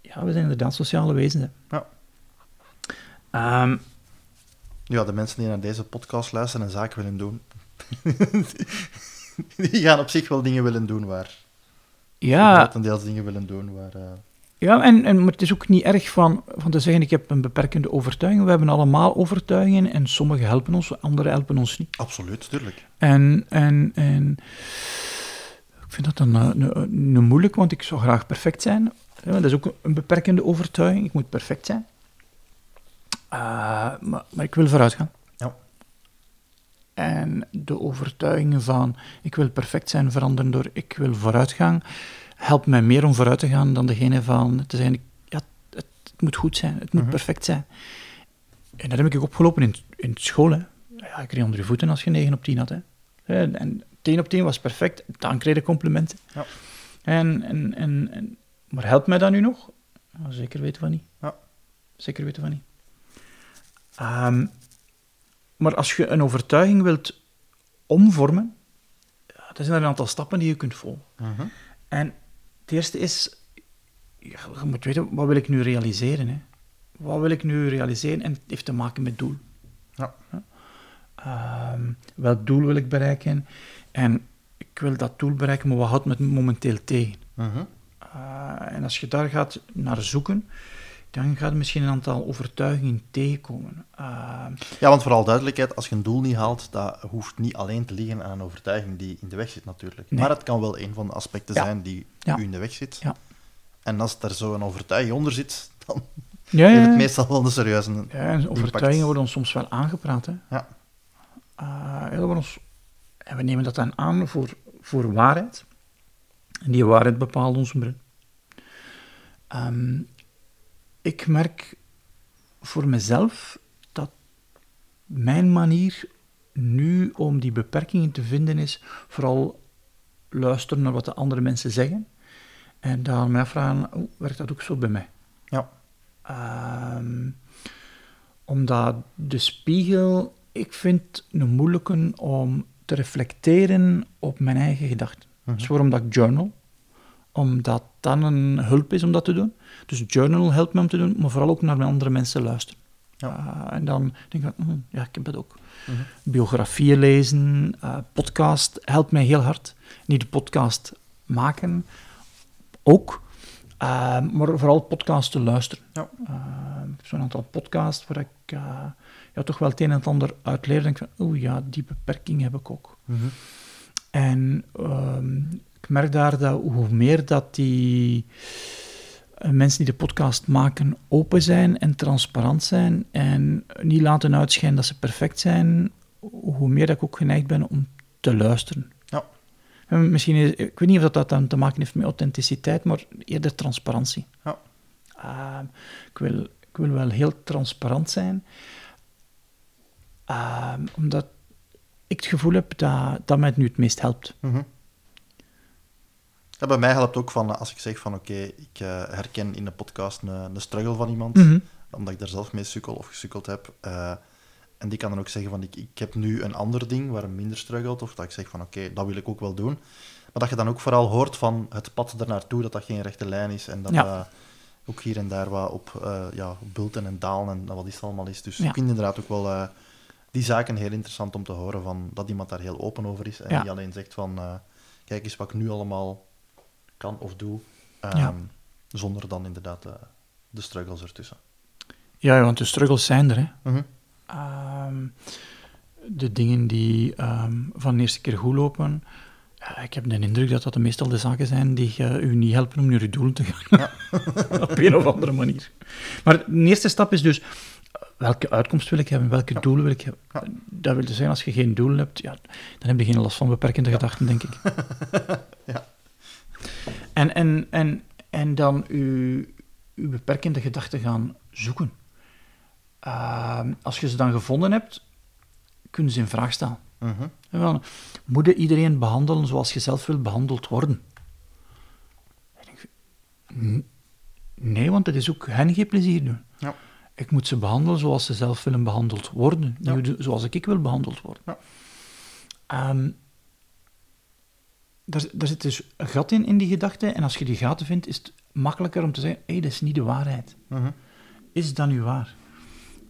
ja, we zijn inderdaad sociale wezens. Hè. Ja. Ehm, Ja, de mensen die naar deze podcast luisteren en zaken willen doen, die gaan op zich wel dingen willen doen waar... ja, Grotendeels dingen willen doen waar... eh, ja en, en, maar het is ook niet erg van, van te zeggen, ik heb een beperkende overtuiging. We hebben allemaal overtuigingen en sommige helpen ons, andere helpen ons niet. absoluut, tuurlijk. En, en, en ik vind dat dan een, een, een moeilijk, want ik zou graag perfect zijn. Dat is ook een beperkende overtuiging. Ik moet perfect zijn. Eh, maar, maar ik wil vooruit gaan. Ja. En de overtuigingen van ik wil perfect zijn veranderen door ik wil vooruitgang, helpt mij meer om vooruit te gaan dan degene van te zeggen, ja, het, het moet goed zijn, het moet Mhm. perfect zijn. En dat heb ik ook opgelopen in, in school. Hè. Ja, ik kreeg onder je voeten als je 9 op 10 had. Hè. Eh, En 10 op 10 was perfect, dan kreeg je complimenten. Ja. En, en, en, en, maar helpt mij dat nu nog? Nou, zeker weten van niet. Ja. Zeker weten van niet. Ehm, maar als je een overtuiging wilt omvormen, ja, dat zijn er een aantal stappen die je kunt volgen. Mhm. En het eerste is, ja, je moet weten, wat wil ik nu realiseren? Hè? Wat wil ik nu realiseren? En het heeft te maken met doel. Ja. Ehm, welk doel wil ik bereiken? En ik wil dat doel bereiken, maar wat houdt me momenteel tegen? Mhm. Uh, en als je daar gaat naar zoeken, dan gaat je misschien een aantal overtuigingen tegenkomen. Uh, Ja, want vooral duidelijkheid, als je een doel niet haalt, dat hoeft niet alleen te liggen aan een overtuiging die in de weg zit natuurlijk. Nee. Maar het kan wel een van de aspecten Ja. zijn die Ja. u in de weg zit. Ja. En als er zo'n overtuiging onder zit, dan ja, heeft het meestal wel een serieuze... Ja, en overtuigingen worden ons soms wel aangepraat. Hè. Ja. Uh, ja, dat wordt ons, en we nemen dat dan aan voor, voor waarheid. En die waarheid bepaalt onze bril. Ehm, ik merk voor mezelf dat mijn manier nu om die beperkingen te vinden is vooral luisteren naar wat de andere mensen zeggen en dan mij afvragen, oh, werkt dat ook zo bij mij? Ja. Ehm, omdat de spiegel, ik vind een moeilijke om te reflecteren op mijn eigen gedachten. Dus waarom dat ik journal? Omdat dat een hulp is om dat te doen. Dus journal helpt me om te doen, maar vooral ook naar andere mensen luisteren. Ja. Uh, en dan denk ik, hm, ja, ik heb dat ook. Mhm. Biografieën lezen, uh, podcast helpt mij heel hard. Niet de podcast maken, ook. Uh, maar vooral podcasts te luisteren. Ja. Ik heb zo'n aantal podcasts waar ik ja, toch wel het een en het ander uit leer. denk van, oeh ja, die beperking heb ik ook. Mhm. En um, ik merk daar dat hoe meer dat die uh, mensen die de podcast maken open zijn en transparant zijn en niet laten uitschijnen dat ze perfect zijn, hoe meer dat ik ook geneigd ben om te luisteren. Ja. En misschien, is, ik weet niet of dat dan te maken heeft met authenticiteit, maar eerder transparantie. Ja. Uh, ik, wil, ik wil wel heel transparant zijn, uh, omdat ik het gevoel heb dat, dat mij het nu het meest helpt. Mm -hmm. ja, bij mij helpt ook van als ik zeg van oké, okay, ik uh, herken in de podcast een, een struggle van iemand, Mhm. mm -hmm. omdat ik daar zelf mee sukkel of gesukkeld heb. Uh, en die kan dan ook zeggen van ik, ik heb nu een ander ding waar een minder struggelt, of dat ik zeg van oké, okay, dat wil ik ook wel doen. Maar dat je dan ook vooral hoort van het pad ernaartoe, dat dat geen rechte lijn is en dat Ja. ook hier en daar wat op uh, ja, bulten en dalen en wat is allemaal is. Dus Ja. ik vind inderdaad ook wel uh, die zaken heel interessant om te horen van dat iemand daar heel open over is en Ja. niet alleen zegt van uh, kijk eens wat ik nu allemaal kan of doe, um, Ja. zonder dan inderdaad uh, de struggles ertussen. Ja, want de struggles zijn er. Hè. Mhm. Ehm, de dingen die ehm, van de eerste keer goed lopen, Ja, ik heb de indruk dat dat de meestal de zaken zijn die u niet helpen om naar uw doel te gaan. Ja. Op een of andere manier. Maar de eerste stap is dus, welke uitkomst wil ik hebben, welke ja. doelen wil ik hebben. Ja. Dat wil dus zeggen, als je geen doel hebt, ja, dan heb je geen last van beperkende gedachten, denk ik. ja. En, en, en, en dan uw, uw beperkende gedachten gaan zoeken. Uh, als je ze dan gevonden hebt, kunnen ze in vraag stellen. Uh -huh. moet je iedereen behandelen zoals je zelf wil behandeld worden? Nee, want dat is ook hen geen plezier doen. Ja. Ik moet ze behandelen zoals ze zelf willen behandeld worden, ja. zoals ik wil behandeld worden. Ja. Um, daar, daar, zit dus een gat in, in die gedachte, en als je die gaten vindt, is het makkelijker om te zeggen, hé, hey, dat is niet de waarheid. Uh -huh. Is dat nu waar?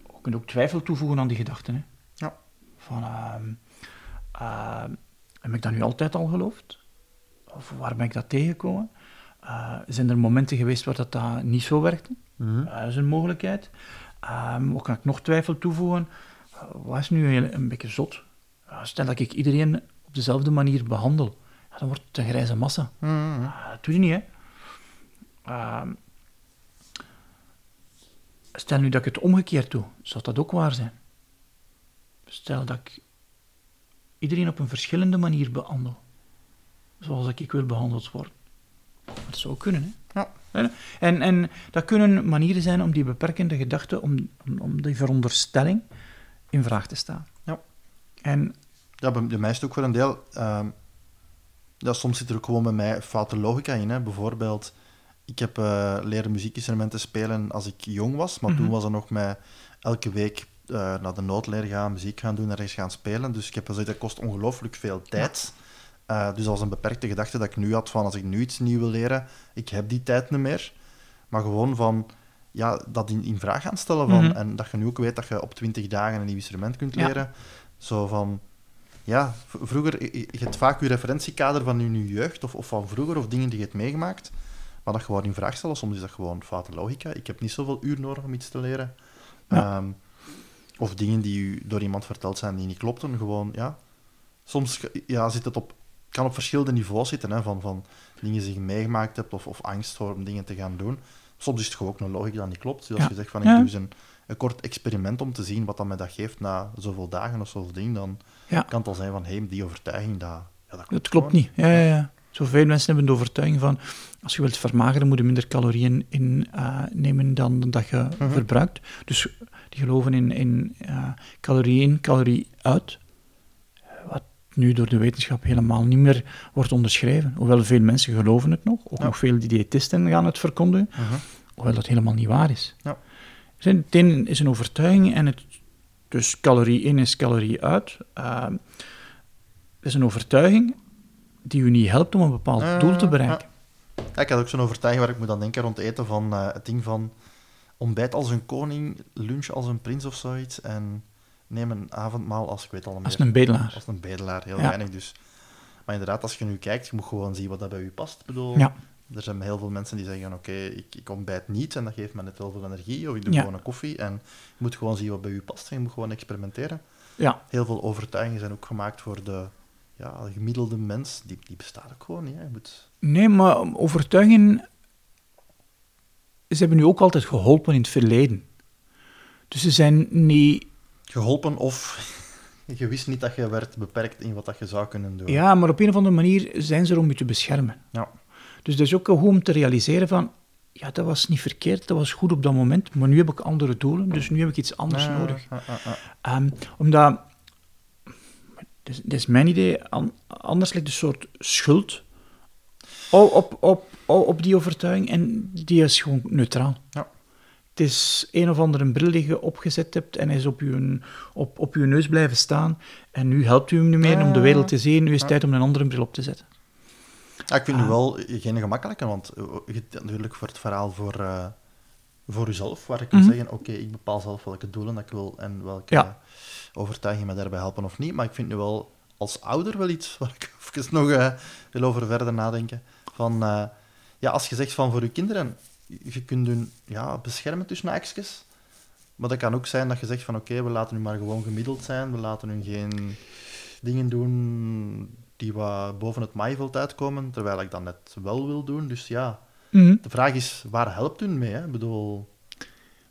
Je kunt ook twijfel toevoegen aan die gedachten. Hè? Ja. Van, uh, uh, heb ik dat nu altijd al geloofd? Of waar ben ik dat tegengekomen? Uh, zijn er momenten geweest waar dat, dat niet zo werkte? Mm dat is een mogelijkheid. Um, ook kan ik nog twijfel toevoegen. wat is nu een, een beetje zot? stel dat ik iedereen op dezelfde manier behandel, dan wordt het een grijze massa. Mm dat doe je niet, hè? Ehm, stel nu dat ik het omgekeerd doe, zou dat ook waar zijn? Stel dat ik iedereen op een verschillende manier behandel, zoals ik wil behandeld worden. Dat zou kunnen, hè? Ja. En, en dat kunnen manieren zijn om die beperkende gedachte, om, om die veronderstelling in vraag te stellen. Ja. En, ja, bij mij is het ook voor een deel... Uh, ja, soms zit er ook gewoon bij mij foute logica in. Hè. Bijvoorbeeld, ik heb uh, leren muziekinstrumenten spelen als ik jong was, maar toen mhm. was het nog met elke week uh, naar de noodleer gaan, muziek gaan doen, ergens gaan spelen. Dus ik heb gezegd, dat kost ongelooflijk veel tijd. Uh, dus als een beperkte gedachte dat ik nu had van als ik nu iets nieuw wil leren, ik heb die tijd niet meer. Maar gewoon van ja, dat in, in vraag gaan stellen van, mhm. en dat je nu ook weet dat je op 20 dagen een nieuw instrument kunt leren. Zo van, ja, vroeger, je hebt vaak je referentiekader van je, je jeugd of, of van vroeger of dingen die je hebt meegemaakt. Maar dat gewoon in vraag stellen, soms is dat gewoon foute logica. Ik heb niet zoveel uur nodig om iets te leren. Ehm, of dingen die u door iemand verteld zijn die niet klopten. Gewoon, ja. Soms ja, zit het op, kan op verschillende niveaus zitten, hè, van, van dingen die je meegemaakt hebt of, of angst voor om dingen te gaan doen. Soms is het gewoon ook een logica dat niet klopt. Dus als je zegt van, ik doe eens een, een kort experiment om te zien wat dat mij dat geeft na zoveel dagen of zoveel dingen, dan kan het al zijn van, hé, hey, die overtuiging, dat, ja, dat klopt, niet. Ja, ja, ja. Zoveel mensen hebben de overtuiging van, als je wilt vermageren, moet je minder calorieën innemen uh, dan dat je mhm. verbruikt. Dus die geloven in, in uh, calorie in, calorie uit. Nu door de wetenschap helemaal niet meer wordt onderschreven. Hoewel veel mensen geloven het nog, ook nog veel diëtisten gaan het verkondigen, uh hoewel dat helemaal niet waar is. Ja. Het een is een overtuiging en het, dus calorie in is calorie uit. Uh, is een overtuiging die u niet helpt om een bepaald doel te bereiken. Ja, ik had ook zo'n overtuiging waar ik moet aan denken rond eten van uh, het ding van ontbijt als een koning, lunch als een prins of zoiets en neem een avondmaal als, ik weet al meer. Als een bedelaar. Als een bedelaar, heel weinig dus. Maar inderdaad, als je nu kijkt, je moet gewoon zien wat dat bij u past. Ik bedoel, ja. er zijn heel veel mensen die zeggen, oké, ik, ik ontbijt niet en dat geeft me net wel veel energie, of ik doe gewoon een koffie en je moet gewoon zien wat bij u past en je moet gewoon experimenteren. Ja. Heel veel overtuigingen zijn ook gemaakt voor de ja, de gemiddelde mens, die, die bestaat ook gewoon niet. Hè. Moet... Nee, maar overtuigingen, ze hebben nu ook altijd geholpen in het verleden. Dus ze zijn niet... Geholpen of je wist niet dat je werd beperkt in wat dat je zou kunnen doen. Ja, maar op een of andere manier zijn ze er om je te beschermen. Ja. Dus dat is ook goed om te realiseren van, ja, dat was niet verkeerd, dat was goed op dat moment, maar nu heb ik andere doelen, dus nu heb ik iets anders nodig. Um, omdat dat is mijn idee. Anders ligt een soort schuld op, op, op, die overtuiging en die is gewoon neutraal. Ja. Het is een of andere bril die je opgezet hebt en hij is op je, op, op uw neus blijven staan. En nu helpt u hem niet meer om de wereld te zien. Nu is het tijd om een andere bril op te zetten. Ja, ik vind het ah. wel geen gemakkelijke, want eh, je natuurlijk voor het verhaal voor, uh, voor uzelf, waar ik kan mhm. zeggen, oké, ik bepaal zelf welke doelen dat ik wil en welke... Ja overtuiging me daarbij helpen of niet. Maar ik vind nu wel als ouder wel iets waar ik even nog uh, wil over verder nadenken. Van, uh, ja, als je zegt van voor je kinderen, je kunt hun ja, beschermen tussen haakjes. Maar dat kan ook zijn dat je zegt van oké, we laten hun maar gewoon gemiddeld zijn. We laten hun geen dingen doen die wat boven het maaiveld uitkomen, terwijl ik dat net wel wil doen. Dus ja, Mhm. de vraag is, waar helpt u mee? Hè? Ik bedoel,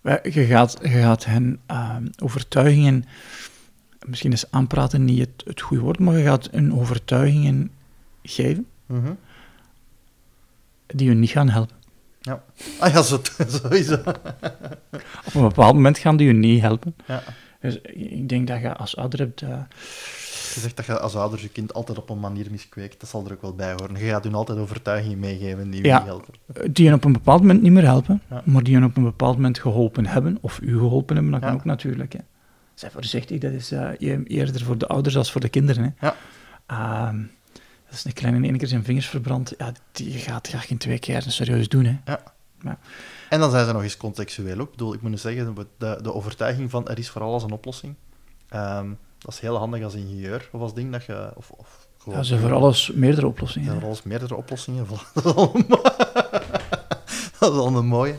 Wij- Je gaat, je gaat hen ehm, overtuigingen, misschien is aanpraten niet het, het goede woord, maar je gaat hun overtuigingen geven mhm. die je niet gaan helpen. Ah ja, zo, sowieso. Op een bepaald moment gaan die je niet helpen. Ja. Dus ik denk dat je als ouder hebt... eh, Je zegt dat je als ouder je kind altijd op een manier miskweekt. Dat zal er ook wel bij horen. Je gaat hun altijd overtuigingen meegeven die je Ja. niet helpen. die je op een bepaald moment niet meer helpen, Ja. maar die je op een bepaald moment geholpen hebben, of u geholpen hebben, dat kan Ja. ook natuurlijk. Hè. Zij voorzichtig, dat is e- eerder voor de ouders als voor de kinderen. Hè. Ja. Ehm, dat is een kleine in één keer zijn vingers verbrand. Ja, die gaat graag geen twee keer serieus doen. Hè. En dan zijn ze nog eens contextueel ook. Ik bedoel, ik moet zeggen, de, de overtuiging van er is voor alles een oplossing. Ehm, dat is heel handig als ingenieur of als ding dat je... Of, of gewoon, Ja, ze voor alles meerdere Er oplossingen. voor alles meerdere oplossingen. Dat is al een, mo- dat is al een mooie.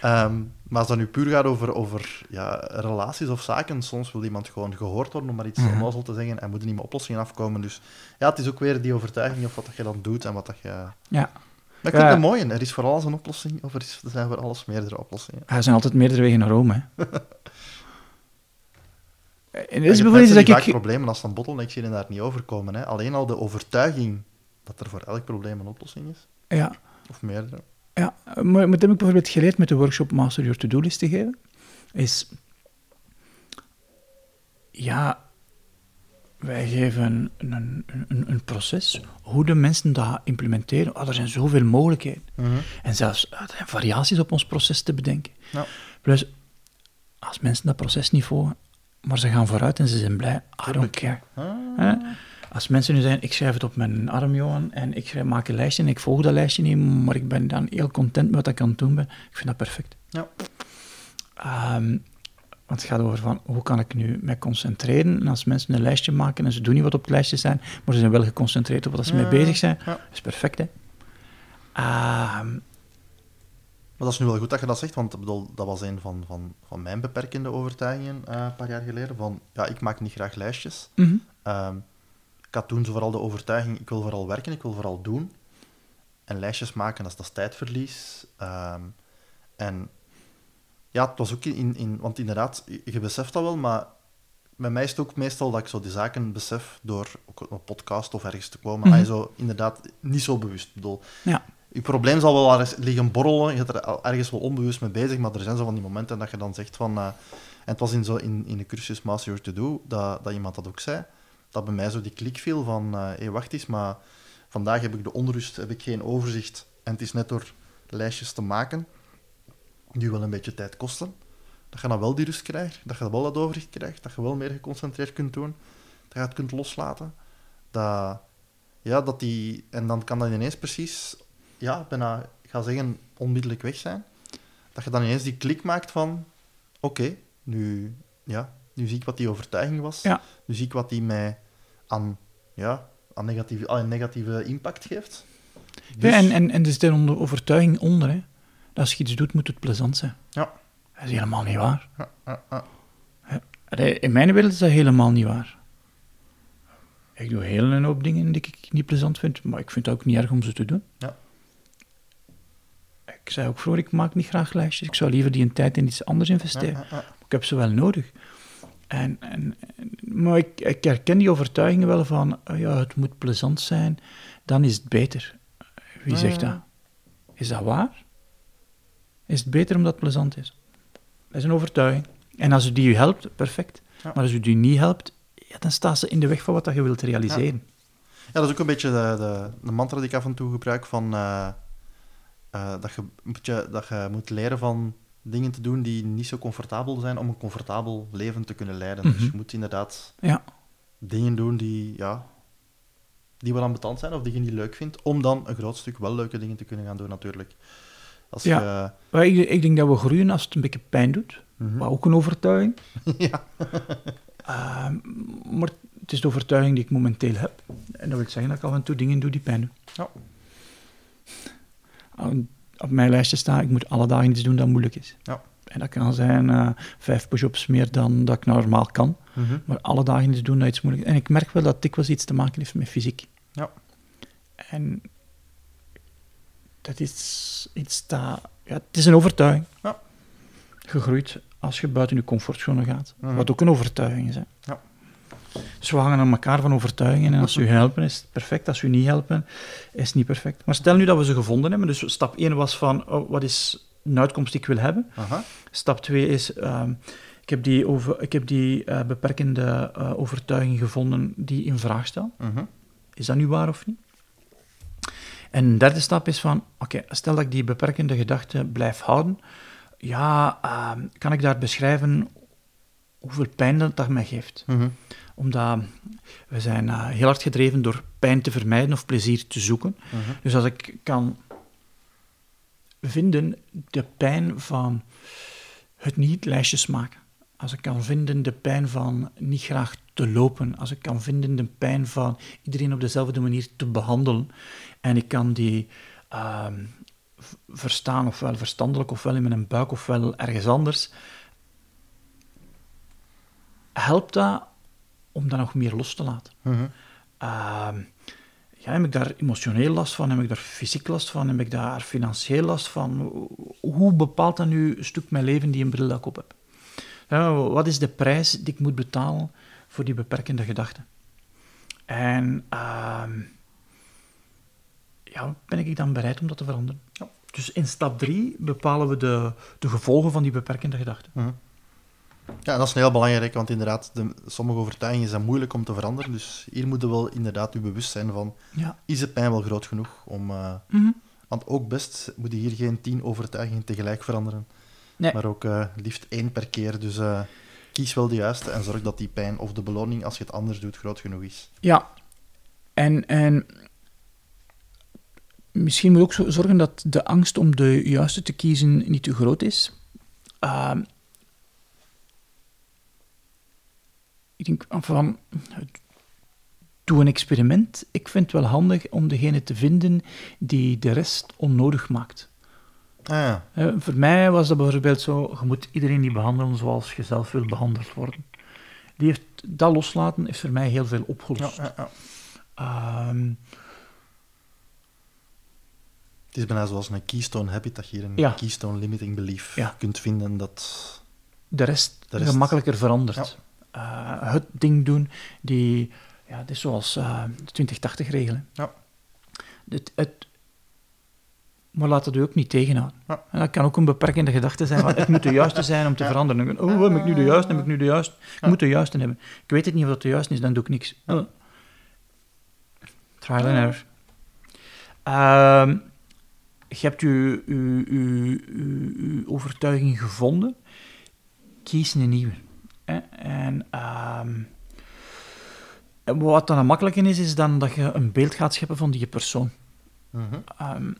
Ehm, maar als het nu puur gaat over, over ja, relaties of zaken, soms wil iemand gewoon gehoord worden om maar iets onnozel te zeggen en moeten niet met oplossingen afkomen. Dus ja, het is ook weer die overtuiging of wat dat je dan doet en wat dat je... Ja. Ja. het mooi. Er is voor alles een oplossing, of er, is, er zijn voor alles meerdere oplossingen. Er zijn altijd meerdere wegen naar Rome. Hè. en Er is bijvoorbeeld vaak dat ik... problemen als dan bottlenecks hier en daar niet overkomen. Hè. Alleen al de overtuiging dat er voor elk probleem een oplossing is, Ja, of meerdere. Ja, maar wat heb ik bijvoorbeeld geleerd met de workshop Master Your To-Do List te geven? Is, ja, wij geven een, een, een, proces, hoe de mensen dat implementeren. Oh, er zijn zoveel mogelijkheden. En zelfs eh, er zijn variaties op ons proces te bedenken. Ja. Plus, als mensen dat proces niet volgen, maar ze gaan vooruit en ze zijn blij, I don't care. Ah. Als mensen nu zeggen, ik schrijf het op mijn arm, Johan, en ik schrijf, maak een lijstje en ik volg dat lijstje niet, maar ik ben dan heel content met wat ik aan het doen ben, ik vind dat perfect. Ja. Ehm, want het gaat over van, hoe kan ik nu mij concentreren? En als mensen een lijstje maken en ze doen niet wat op het lijstje zijn, maar ze zijn wel geconcentreerd op wat ze mee bezig zijn, ja. dat is perfect, hè. Ehm, Maar dat is nu wel goed dat je dat zegt, want bedoel, dat was een van, van, van mijn beperkende overtuigingen eh, een paar jaar geleden. Van, ja, ik maak niet graag lijstjes. mhm. Ehm, ik had toen zo vooral de overtuiging, ik wil vooral werken, ik wil vooral doen. En lijstjes maken, dat is, dat is tijdverlies. Ehm, en ja, het was ook in, in... Want inderdaad, je, je beseft dat wel, maar bij mij is het ook meestal dat ik zo die zaken besef door ook op een podcast of ergens te komen. Mm zo inderdaad niet zo bewust. Ik bedoel, Ja. je probleem zal wel ergens liggen borrelen, je bent er ergens wel onbewust mee bezig, maar er zijn zo van die momenten dat je dan zegt van... eh, en het was in, zo, in, in de cursus Master Your To Do, dat, dat iemand dat ook zei, dat bij mij zo die klik viel van, hé, hey, wacht eens, maar vandaag heb ik de onrust, heb ik geen overzicht, en het is net door lijstjes te maken, die wel een beetje tijd kosten, dat je dan wel die rust krijgt, dat je wel dat overzicht krijgt, dat je wel meer geconcentreerd kunt doen, dat je het kunt loslaten, dat... Ja, dat die... En dan kan dat ineens precies ja, bijna, ik ga zeggen, onmiddellijk weg zijn. Dat je dan ineens die klik maakt van, oké, nu, ja, nu zie ik wat die overtuiging was. Ja. Nu zie ik wat die mij aan, ja, aan negatieve, aan een negatieve impact geeft. Dus, Ja, en, en, en er zit een onder- overtuiging onder, hè. Dat als je iets doet, moet het plezant zijn. Ja. Dat is helemaal niet waar. ja, ja, ja. Allee, In mijn wereld is dat helemaal niet waar. Ik doe heel een hoop dingen die ik niet plezant vind, maar ik vind het ook niet erg om ze te doen. Ja. Ik zei ook vroeger, ik maak niet graag lijstjes. Ik zou liever die een tijd in iets anders investeren. Ja, ja, ja. Ik heb ze wel nodig. En, en, maar ik, ik herken die overtuigingen wel van, eh, ja, het moet plezant zijn, dan is het beter. Wie Ja, zegt ja, dat? Is dat waar? Is het beter omdat het plezant is? Dat is een overtuiging. En als u die u helpt, perfect. Ja. Maar als u die niet helpt, ja, dan staat ze in de weg van wat dat je wilt realiseren. Ja, dat is ook een beetje de, de, de mantra die ik af en toe gebruik van eh, eh, dat, je, dat je moet leren van dingen te doen die niet zo comfortabel zijn om een comfortabel leven te kunnen leiden. Dus Mhm. je moet inderdaad Ja. dingen doen die, ja, die wel ambetant zijn of die je niet leuk vindt, om dan een groot stuk wel leuke dingen te kunnen gaan doen natuurlijk. Als Ja. je... Maar ik, ik denk dat we groeien als het een beetje pijn doet. Mhm. Maar ook een overtuiging. ja. Ehm, maar het is de overtuiging die ik momenteel heb. En dat wil zeggen dat ik af en toe dingen doe die pijn doen. Ja. Op mijn lijstje staat, ik moet alle dagen iets doen dat moeilijk is. Ja. En dat kan zijn eh, vijf push-ups meer dan dat ik normaal kan. Mhm. Maar alle dagen iets doen dat iets moeilijk is. En ik merk wel dat dikwijls iets te maken heeft met fysiek. Ja. En dat is iets dat... Ja, het is een overtuiging. Ja. Gegroeid als je buiten je comfortzone gaat. Mhm. Wat ook een overtuiging is. Hè. Ja. Dus we hangen aan elkaar van overtuigingen. En als u helpen, is het perfect. Als u niet helpen, is het niet perfect. Maar stel nu dat we ze gevonden hebben. Dus stap 1 was van, oh, wat is een uitkomst die ik wil hebben? Aha. Stap 2 is, ehm, ik heb die, over, ik heb die eh, beperkende eh, overtuiging gevonden die in vraag stelt. Mhm. Is dat nu waar of niet? En een derde stap is van, oké, stel dat ik die beperkende gedachte blijf houden, ja, ehm, kan ik daar beschrijven hoeveel pijn dat, dat mij geeft? Mhm. Omdat we zijn eh, heel hard gedreven door pijn te vermijden of plezier te zoeken. Mhm. Dus als ik kan vinden de pijn van het niet lijstjes maken, als ik kan vinden de pijn van niet graag te lopen, als ik kan vinden de pijn van iedereen op dezelfde manier te behandelen, en ik kan die ehm, verstaan, ofwel verstandelijk, ofwel in mijn buik, ofwel ergens anders, helpt dat om dat nog meer los te laten. Mhm. Ehm, ja, heb ik daar emotioneel last van? Heb ik daar fysiek last van? Heb ik daar financieel last van? Hoe bepaalt dat nu een stuk mijn leven die een bril dat ik op heb? Ja, wat is de prijs die ik moet betalen voor die beperkende gedachten? En ehm, ja, ben ik dan bereid om dat te veranderen? Dus in stap 3 bepalen we de, de gevolgen van die beperkende gedachten. Mhm. Ja, dat is heel belangrijk, want inderdaad, de, sommige overtuigingen zijn moeilijk om te veranderen. Dus hier moet je wel inderdaad je bewust zijn van, Ja. is de pijn wel groot genoeg om... eh, Mhm. want ook best moet je hier geen tien overtuigingen tegelijk veranderen. Nee. Maar ook eh, liefst één per keer. Dus eh, kies wel de juiste en zorg dat die pijn of de beloning, als je het anders doet, groot genoeg is. Ja, en, en misschien moet je ook zo- zorgen dat de angst om de juiste te kiezen niet te groot is. Ehm, ik denk van, doe een experiment. Ik vind het wel handig om degene te vinden die de rest onnodig maakt. Ah ja, Eh, voor mij was dat bijvoorbeeld zo, je moet iedereen niet behandelen zoals je zelf wil behandeld worden. Die heeft, dat loslaten heeft voor mij heel veel opgelost. ja, ja. Ehm, Het is bijna zoals een keystone habit, dat je hier een Ja. keystone limiting belief Ja. kunt vinden. Dat... de rest, De rest- gemakkelijker verandert. Eh, het ding doen die, ja, het is zoals eh, de 20-80-regel. hè. Ja. Het, het, maar laat het u ook niet tegenhouden. Ja. En dat kan ook een beperkende gedachte zijn, maar het moet de juiste zijn om te Ja. veranderen. Oh, heb ik nu de juiste, heb ik nu de juiste? Ik Ja. moet de juiste hebben. Ik weet het niet of dat de juiste is, dan doe ik niks. Oh. Trial and error. Ehm, je hebt overtuiging gevonden. Kies een nieuwe. En ehm, en wat dan makkelijk in is, is dan dat je een beeld gaat scheppen van die persoon. Mhm. Ehm,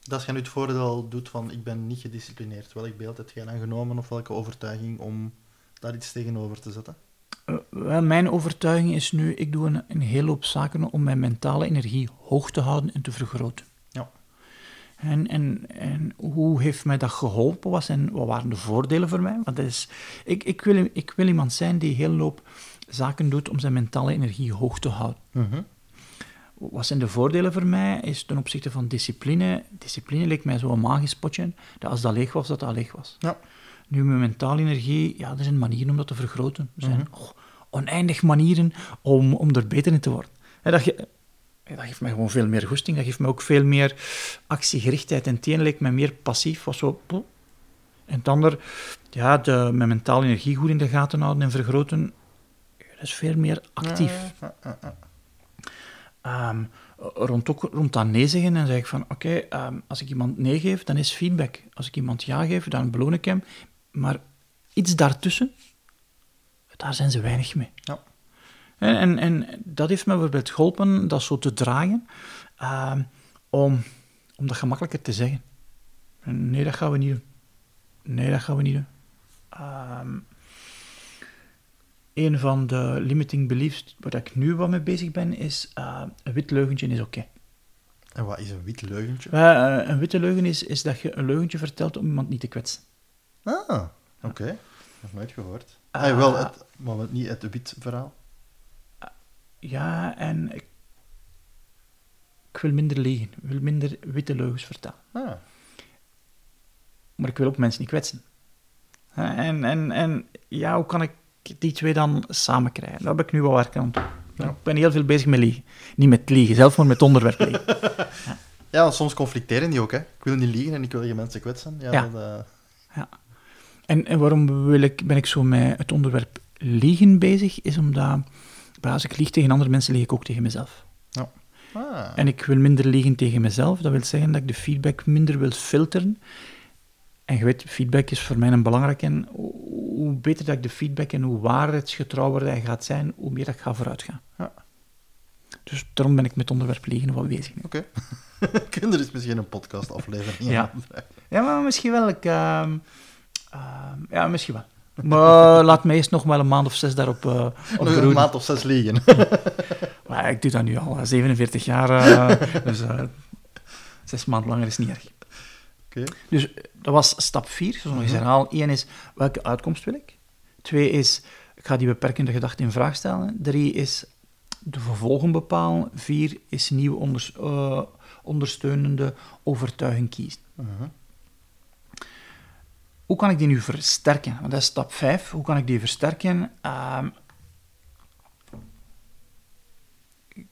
Dat als je nu het voordeel doet van ik ben niet gedisciplineerd, welk beeld heb jij dan genomen of welke overtuiging om daar iets tegenover te zetten? Eh, wel, mijn overtuiging is nu, ik doe een, een hele hoop zaken om mijn mentale energie hoog te houden en te vergroten. En, en, en hoe heeft mij dat geholpen? Wat, zijn, wat waren de voordelen voor mij? Want dat is, ik, ik, wil, ik wil iemand zijn die een hele hoop zaken doet om zijn mentale energie hoog te houden. Mhm. Wat zijn de voordelen voor mij? Is ten opzichte van discipline. Discipline leek mij zo'n magisch potje, dat als dat leeg was, dat dat leeg was. Ja. Nu, mijn mentale energie, ja, er zijn manieren om dat te vergroten. Er zijn Mhm. oh, oneindig manieren om, om er beter in te worden. En dat, ja, dat geeft mij gewoon veel meer goesting, dat geeft mij ook veel meer actiegerichtheid. En het een leek mij meer passief, was zo... En het ander, ja, de, mijn mentale energie goed in de gaten houden en vergroten, dat is veel meer actief. Ja, ja, ja. Ehm, rond, ook, rond dat nee zeggen, dan zeg ik van, oké, ehm, als ik iemand nee geef, dan is feedback. Als ik iemand ja geef, dan beloon ik hem. Maar iets daartussen, daar zijn ze weinig mee. Ja. En, en, en dat heeft me bijvoorbeeld geholpen, dat zo te draaien, ehm, om, om dat gemakkelijker te zeggen. Nee, dat gaan we niet doen. Nee, dat gaan we niet doen. Ehm, een van de limiting beliefs waar ik nu wat mee bezig ben, is uh, een wit leugentje is oké. En wat is een wit leugentje? Uh, een witte leugen is, is dat je een leugentje vertelt om iemand niet te kwetsen. Ah, oké. Nog nooit gehoord. Ah. Ah, wel, het, maar niet het wit verhaal. Ja, en ik, ik wil minder liegen, ik wil minder witte leugens vertellen. Ah, Maar ik wil ook mensen niet kwetsen. En, en, en ja, hoe kan ik die twee dan samen krijgen? Daar heb ik nu wel werk aan. Ja. Ik ben heel veel bezig met liegen. Niet met liegen zelf, maar met onderwerp liegen. Ja, soms conflicteren die ook, hè. Ik wil niet liegen en ik wil je mensen kwetsen. Ja, Ja. Dat, eh, En, en waarom wil ik, ben ik zo met het onderwerp liegen bezig? Is omdat, maar als ik lieg tegen andere mensen, lieg ik ook tegen mezelf. ah, En ik wil minder liegen tegen mezelf. Dat wil zeggen dat ik de feedback minder wil filteren. En je weet, feedback is voor mij een belangrijk. En hoe beter dat ik de feedback en hoe waarheidsgetrouwer hij gaat zijn, hoe meer dat ik ga vooruitgaan. Ja. Dus daarom ben ik met het onderwerp liegen wat bezig. Oké. Kun er is misschien een podcastaflevering Ja. in. Ja, maar misschien wel. Ik, ehm, ehm, ja, misschien wel. Maar laat me eerst nog wel een maand of zes daarop eh op Nog een maand of zes liegen. Maar ik doe dat nu al eh, 47 jaar, eh, dus eh, zes maanden langer is niet erg. Dus eh, dat was stap 4, zoals nog eens herhalen. Eén is, welke uitkomst wil ik? Twee is, ik ga die beperkende gedachte in vraag stellen. Drie is, de vervolgen bepalen. Vier is nieuwe onders- eh, ondersteunende overtuiging kiezen. Mhm. Hoe kan ik die nu versterken? Want dat is stap 5. Hoe kan ik die versterken? Ehm,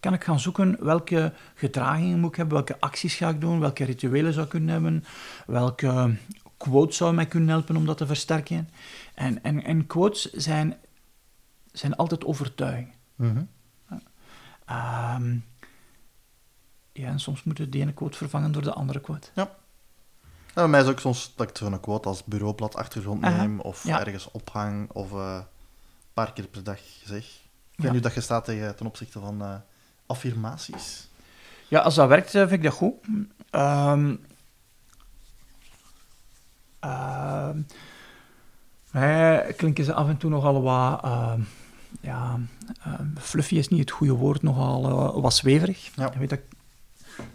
kan ik gaan zoeken welke gedragingen moet ik hebben, welke acties ga ik doen, welke rituelen zou ik kunnen hebben, welke quotes zou mij kunnen helpen om dat te versterken. En, en, en quotes zijn, zijn altijd overtuigingen. Mhm. Ehm, ja, en soms moet je de ene quote vervangen door de andere quote. Ja, bij mij is ook soms dat ik zo'n quote als bureaublad achtergrond Aha, neem, of ja. ergens ophang, of eh, een paar keer per dag zeg. Ik weet nu dat je staat tegen, ten opzichte van eh, affirmaties. Ja, als dat werkt, eh, vind ik dat goed. Ehm ehm, mij klinken ze af en toe nogal wat... ehm, ja, fluffy is niet het goede woord, nogal wat zweverig. Ja. Ik weet dat ik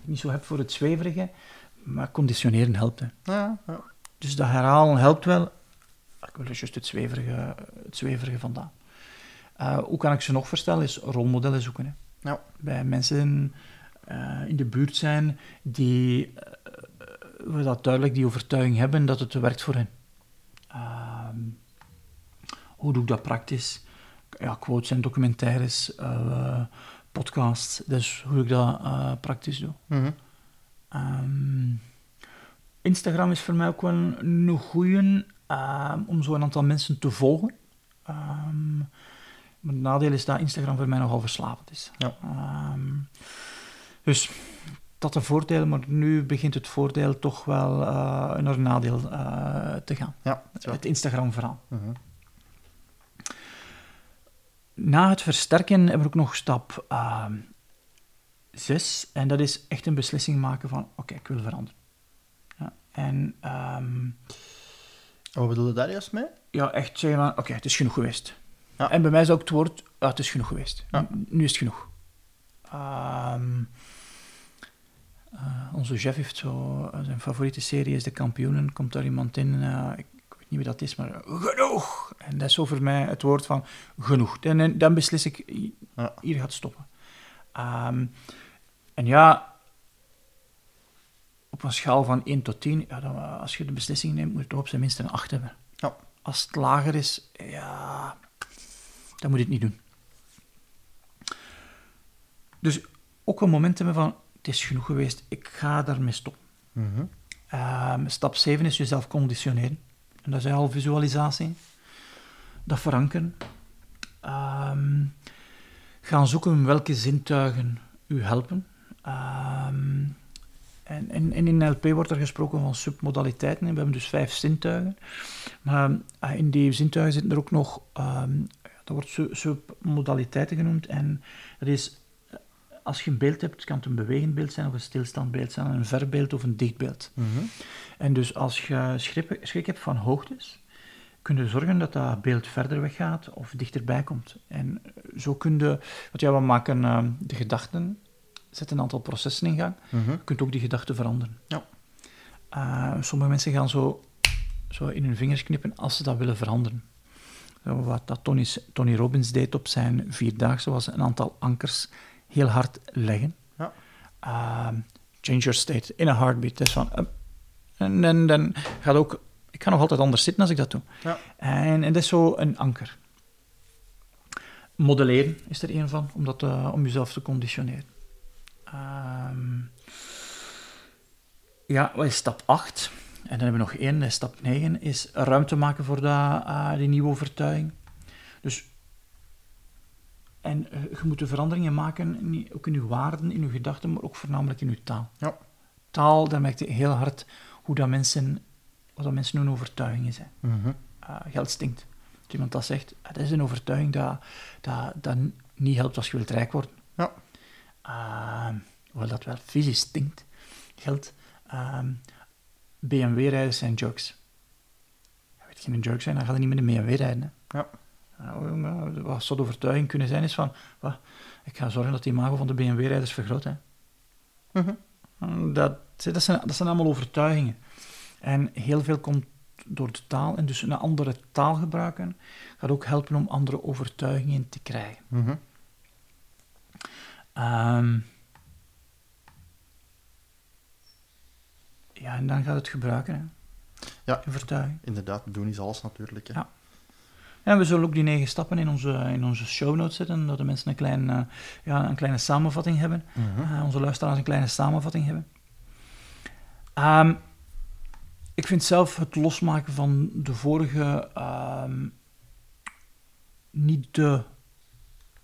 niet zo heb voor het zweverige, maar conditioneren helpt. Hè. Ja, ja. Dus dat herhalen helpt wel. Ik wil er juist het zweverige, het zweverige vandaan. Eh, hoe kan ik ze nog verstellen? Is rolmodellen zoeken. Hè. Ja. Bij mensen eh, in de buurt zijn die eh, waar dat duidelijk die overtuiging hebben dat het werkt voor hen. Ehm, hoe doe ik dat praktisch? Ja, quotes en documentaires, podcasts. Dus hoe ik dat praktisch doe. Ehm, Instagram is voor mij ook wel een, een goeie ehm, om zo een aantal mensen te volgen. Ehm, maar het nadeel is dat Instagram voor mij nogal verslavend is. Ja. Dus dat een voordeel, maar nu begint het voordeel toch wel eh naar een nadeel eh, te gaan. Ja. Het Instagram-verhaal. Mhm. Na het versterken hebben we ook nog stap 6. en dat is echt een beslissing maken van, oké, ik wil veranderen. Ja, en En wat bedoel je daar juist mee? ja, echt zeggen van, oké, het is genoeg geweest. Ja. En bij mij is ook het woord, ja, het is genoeg geweest. Ja. Nu is het genoeg. Ehm, eh, onze chef heeft zo, eh, zijn favoriete serie is De Kampioenen, komt daar iemand in, eh, ik, ik weet niet wie dat is, maar genoeg! En dat is zo voor mij het woord van genoeg. En, en dan beslis ik, hier gaat het stoppen. Ehm, en ja, op een schaal van 1 tot 10, ja, dan, eh, als je de beslissing neemt, moet je toch op zijn minst een 8 hebben. Ja. Als het lager is, ja, dan moet je het niet doen. Dus ook een moment hebben van, het is genoeg geweest, ik ga daarmee stoppen. Ehm, stap 7 is jezelf conditioneren. En dat is al visualisatie. Dat verankeren. Ehm, gaan zoeken welke zintuigen u helpen. Ehm, en, en, en in NLP wordt er gesproken van submodaliteiten. We hebben dus vijf zintuigen. Maar eh, in die zintuigen zitten er ook nog, ehm, dat wordt su- submodaliteiten genoemd. En dat is, eh, als je een beeld hebt, kan het een bewegend beeld zijn of een stilstaand beeld zijn, een verbeeld of een dichtbeeld. Mhm. En dus als je schrik, schrik hebt van hoogtes, kun je zorgen dat dat beeld verder weggaat of dichterbij komt. En zo kun je, want ja, we maken eh, de gedachten, zetten een aantal processen in gang. Mhm. Je kunt ook die gedachten veranderen. Ja. Eh, sommige mensen gaan zo, zo in hun vingers knippen als ze dat willen veranderen. Zo Wat dat Tony, Tony Robbins deed op zijn vierdaagse was een aantal ankers heel hard leggen. Ja. ehm, change your state in a heartbeat. Dus van, up. en, en dan gaat ook, ik ga nog altijd anders zitten als ik dat doe. Ja. En, en dat is zo een anker. Modelleren is er een van, om, dat, eh, om jezelf te conditioneren. Ehm, ja, wat is stap 8? En dan hebben we nog één, stap 9, is ruimte maken voor dat, eh, die nieuwe overtuiging. Dus, en eh, je moet de veranderingen maken, niet, ook in je waarden, in je gedachten, maar ook voornamelijk in je taal. Ja. Taal, daar merk je heel hard hoe dat mensen, wat dat mensen hun overtuigingen zijn. Mhm. Eh, geld stinkt. Als iemand dat zegt, ah, dat is een overtuiging dat, dat, dat niet helpt als je wilt rijk worden. Ja. Ehm, hoewel dat wel fysisch stinkt. Geld. Ehm, BMW-rijders zijn jokes. Ja, weet je geen joke zijn, dan ga je niet met een BMW rijden. Hè. Ja. Nou, wat zou de overtuiging kunnen zijn, is van, wat, ik ga zorgen dat die imago van de BMW-rijders vergroot. Hè. Mhm. Dat, dat, zijn, dat zijn allemaal overtuigingen. En heel veel komt door de taal. En dus een andere taal gebruiken gaat ook helpen om andere overtuigingen te krijgen. Mhm. Ehm, ja, en dan gaat het gebruiken. Hè. Ja. Overtuiging. Inderdaad, doen is alles natuurlijk. Hè. Ja. En we zullen ook die negen stappen in onze, in onze show notes zetten, dat de mensen een, klein, eh, ja, een kleine samenvatting hebben. Mhm. Eh, onze luisteraars een kleine samenvatting hebben. Ehm, ik vind zelf het losmaken van de vorige ehm, niet de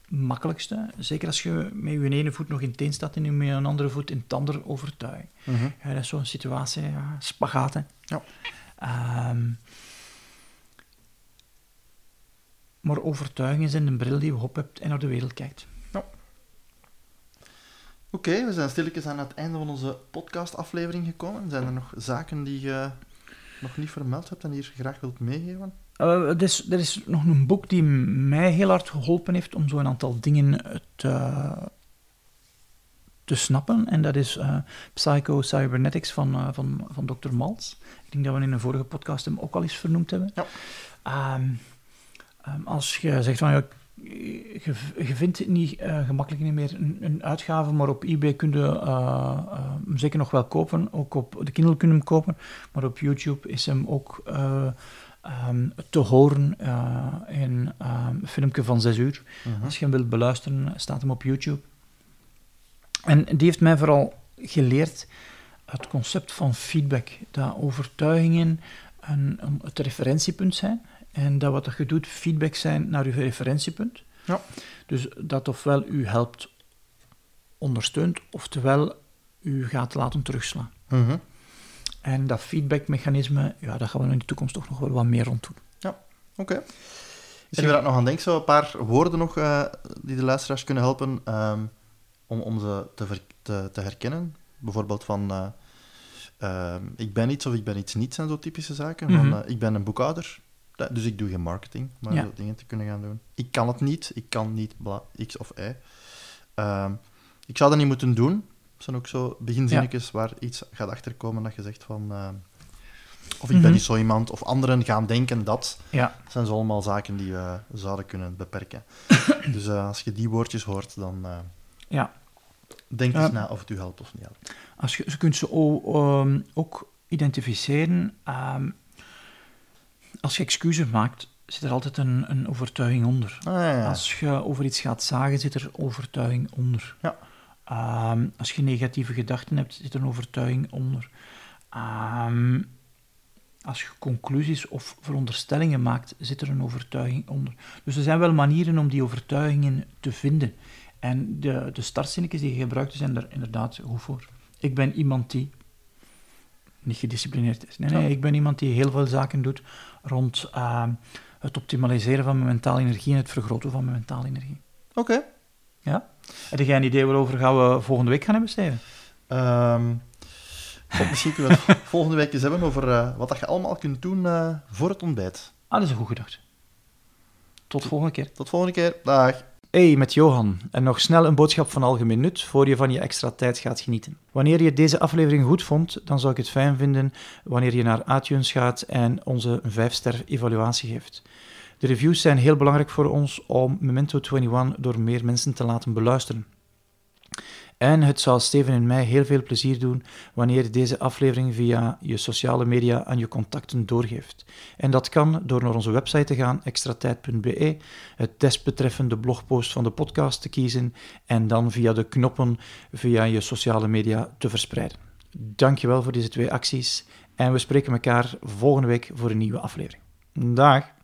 makkelijkste. Zeker als je met je ene voet nog in het een staat en je met een andere voet in het ander overtuigt. Mhm. Ja, dat is zo'n situatie, ja. Ja. Ehm, maar overtuiging zijn de bril die je op hebt en naar de wereld kijkt. Oké, we zijn stilletjes aan het einde van onze podcastaflevering gekomen. Zijn er nog zaken die je nog niet vermeld hebt en die je graag wilt meegeven? Eh, er, is, er is nog een boek die mij heel hard geholpen heeft om zo'n aantal dingen te, te snappen. En dat is eh, Psycho Cybernetics van, eh, van, van Dr. Maltz. Ik denk dat we in een vorige podcast hem ook al eens vernoemd hebben. Ja. Ehm, ehm, als je zegt van ja, je, je vindt het niet eh, gemakkelijk meer een, een uitgave, maar op eBay kun je eh, eh, hem zeker nog wel kopen. Ook op de Kindle kun je hem kopen, maar op YouTube is hem ook eh, ehm, te horen in ehm, een filmpje van 6 uur. Mhm. Als je hem wilt beluisteren, staat hem op YouTube. En die heeft mij vooral geleerd het concept van feedback. Dat overtuigingen een, een- het referentiepunt zijn. En dat wat je doet, feedback zijn naar je referentiepunt. Ja. Dus dat ofwel u helpt, ondersteunt, oftewel u gaat laten terugslaan. Mhm. En dat feedbackmechanisme, ja, daar gaan we in de toekomst toch nog wel wat meer rond doen. Oké. Misschien we dat nog aan denken, zo een paar woorden nog eh, die de luisteraars kunnen helpen ehm, om, om ze te, te, te herkennen. Bijvoorbeeld van eh, ehm, ik ben iets of ik ben iets niet zijn zo typische zaken. Mhm. Van, eh, ik ben een boekhouder, dus ik doe geen marketing, maar Ja. zo dingen te kunnen gaan doen. Ik kan het niet, ik kan niet bla, x of y. Ehm, ik zou dat niet moeten doen. Dat zijn ook zo beginzinnetjes waar iets gaat achterkomen dat je zegt van... ehm, of ik ben Mhm. niet zo iemand, of anderen gaan denken dat. Ja, Dat zijn zo allemaal zaken die we zouden kunnen beperken. dus eh, als je die woordjes hoort, dan eh, ja. denk eens na of het u helpt of niet helpt. Als je, je kunt ze o- ehm, ook identificeren. ehm, als je excuses maakt, zit er altijd een, een overtuiging onder. Ah, ja, ja. Als je over iets gaat zagen, zit er overtuiging onder. Ja. Ehm, als je negatieve gedachten hebt, zit er een overtuiging onder. Ehm, als je conclusies of veronderstellingen maakt, zit er een overtuiging onder. Dus er zijn wel manieren om die overtuigingen te vinden. En de, de startzinnetjes die je gebruikt, zijn er inderdaad goed voor. Ik ben iemand die niet gedisciplineerd is. Nee, nee, Ja. ik ben iemand die heel veel zaken doet rond ehm, het optimaliseren van mijn mentale energie en het vergroten van mijn mentale energie. Oké. Heb jij een idee waarover gaan we volgende week gaan hebben, Steven? Ehm, god, misschien kunnen we het volgende week eens hebben over eh, wat dat je allemaal kunt doen eh, voor het ontbijt. Ah, dat is een goed gedacht. Tot volgende keer. Tot volgende keer. Dag. Hey, met Johan. En nog snel een boodschap van algemeen nut voor je van je extra tijd gaat genieten. Wanneer je deze aflevering goed vond, dan zou ik het fijn vinden wanneer je naar iTunes gaat en onze 5-ster evaluatie geeft. De reviews zijn heel belangrijk voor ons om Memento 21 door meer mensen te laten beluisteren. En het zal Steven en mij heel veel plezier doen wanneer je deze aflevering via je sociale media aan je contacten doorgeeft. En dat kan door naar onze website te gaan, extratijd.be, het desbetreffende blogpost van de podcast te kiezen en dan via de knoppen via je sociale media te verspreiden. Dankjewel voor deze twee acties en we spreken elkaar volgende week voor een nieuwe aflevering. Dag!